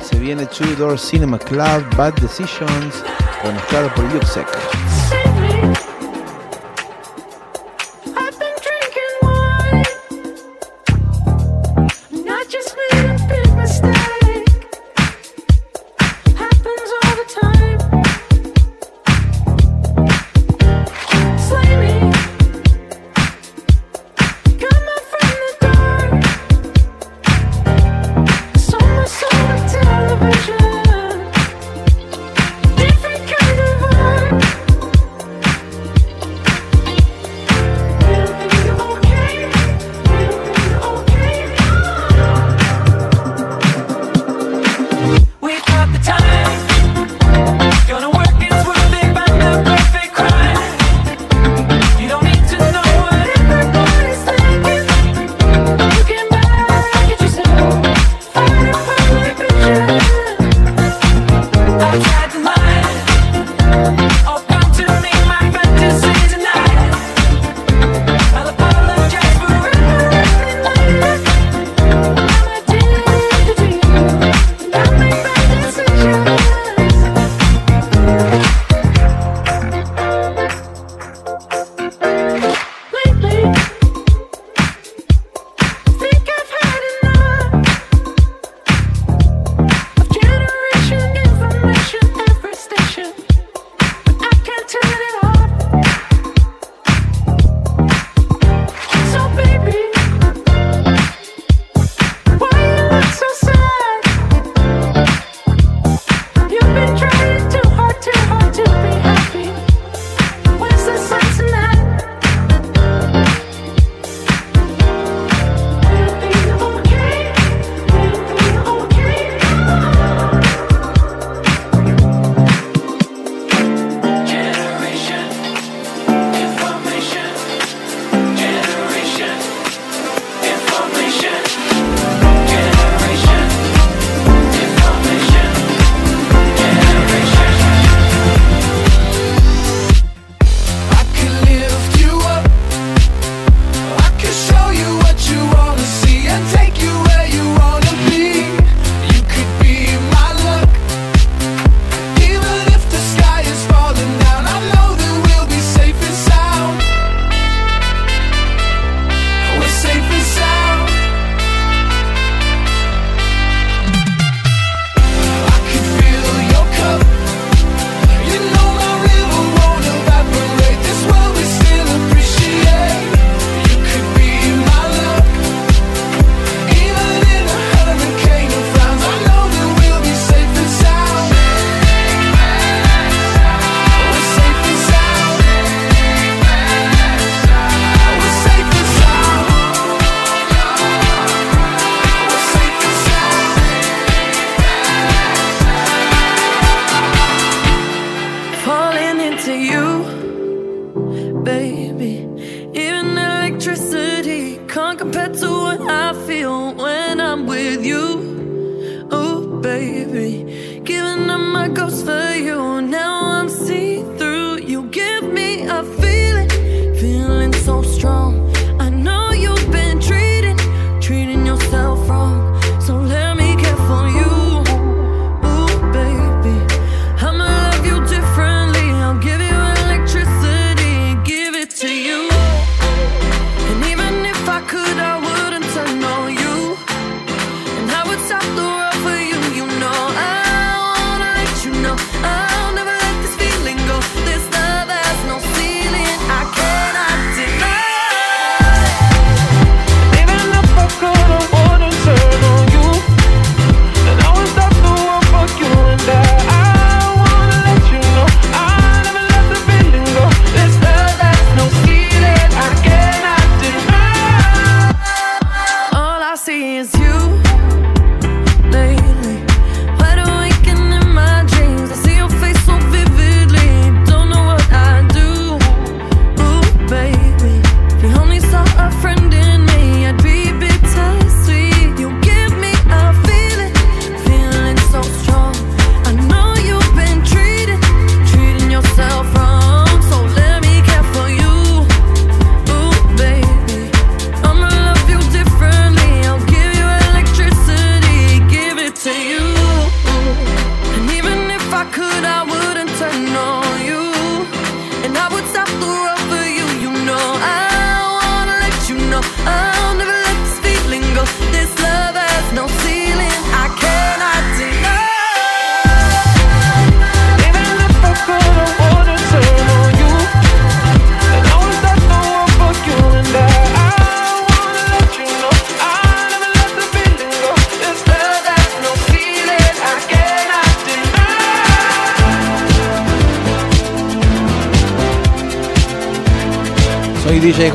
Se viene Two Door Cinema Club, Bad Decisions, conectado por Yuxek.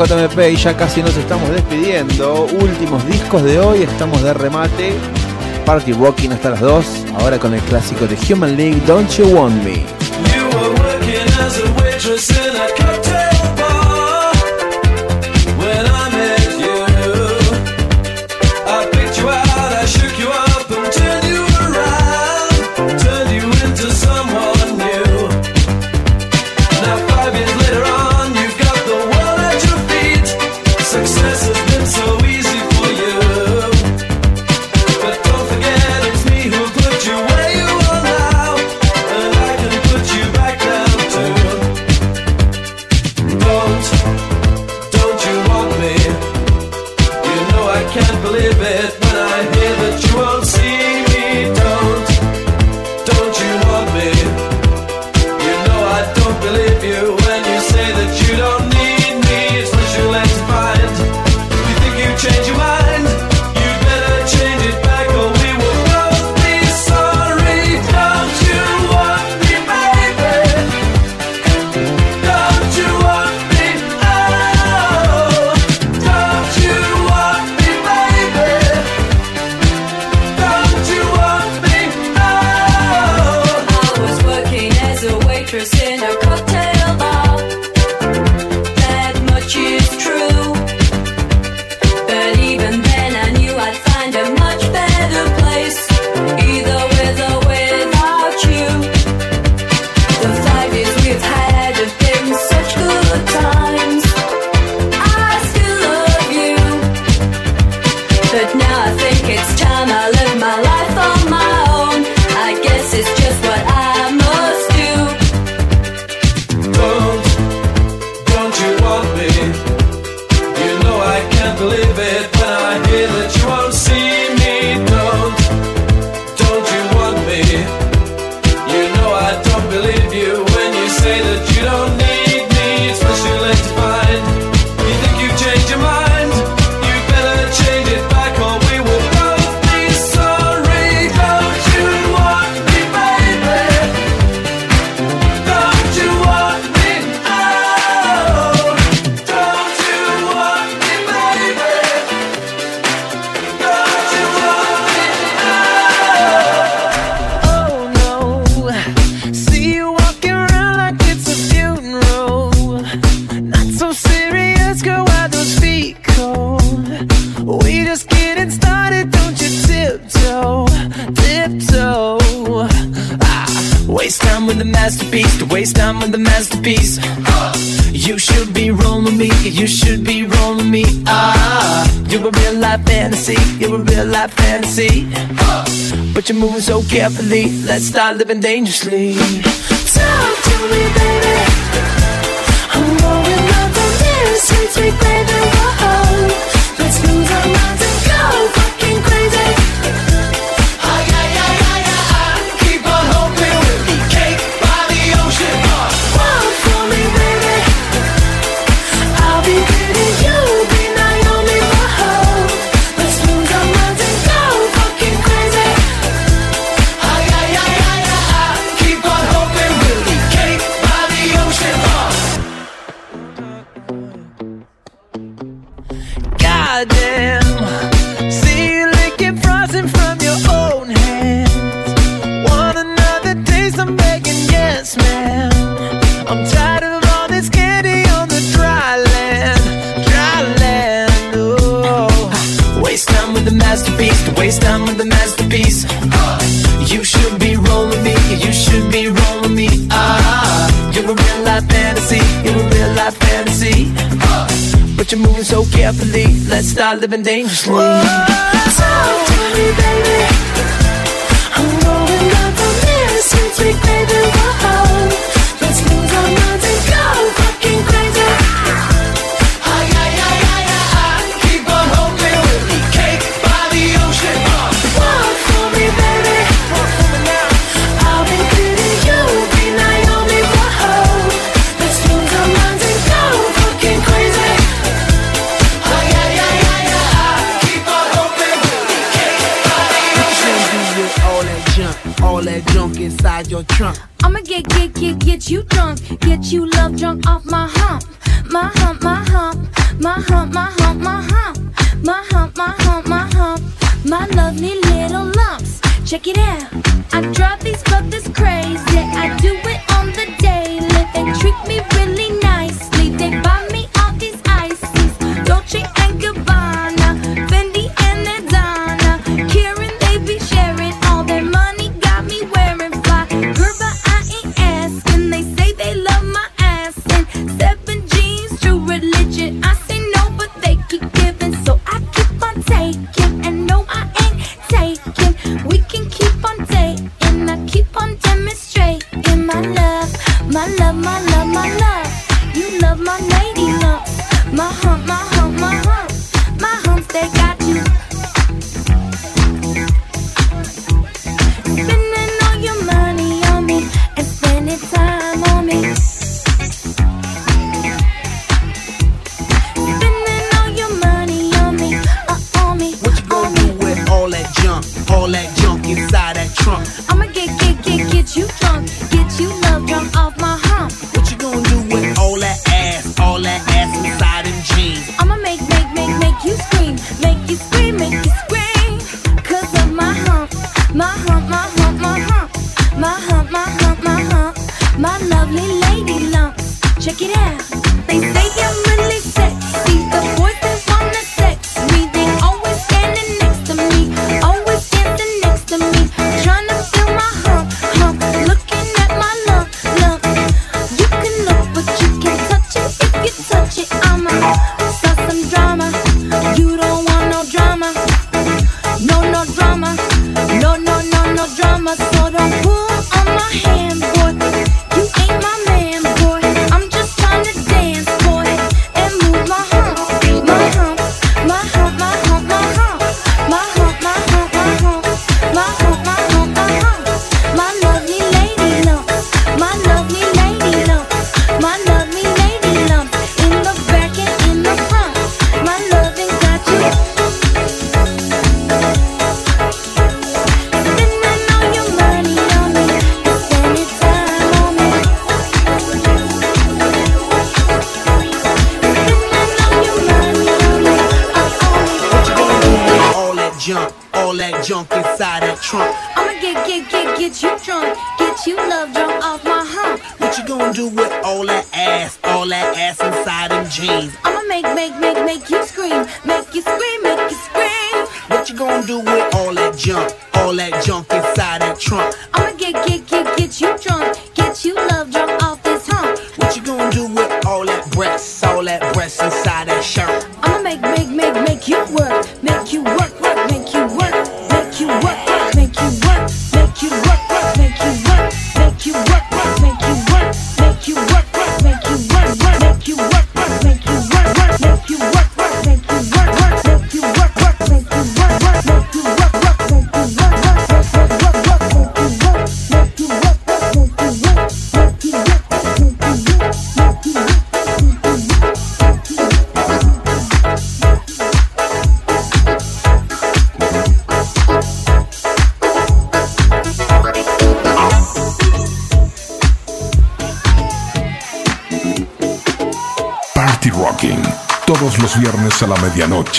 JMP y ya casi nos estamos despidiendo. Últimos discos de hoy, estamos de remate. Party Rocking hasta las 2, ahora con el clásico de Human League, Don't You Want Me. believe you when you say that you don't need moving so carefully. Let's start living dangerously. Talk to me, baby. I'm going up on this. Takes me, baby. I live dangerously. Whoa.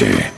Richie.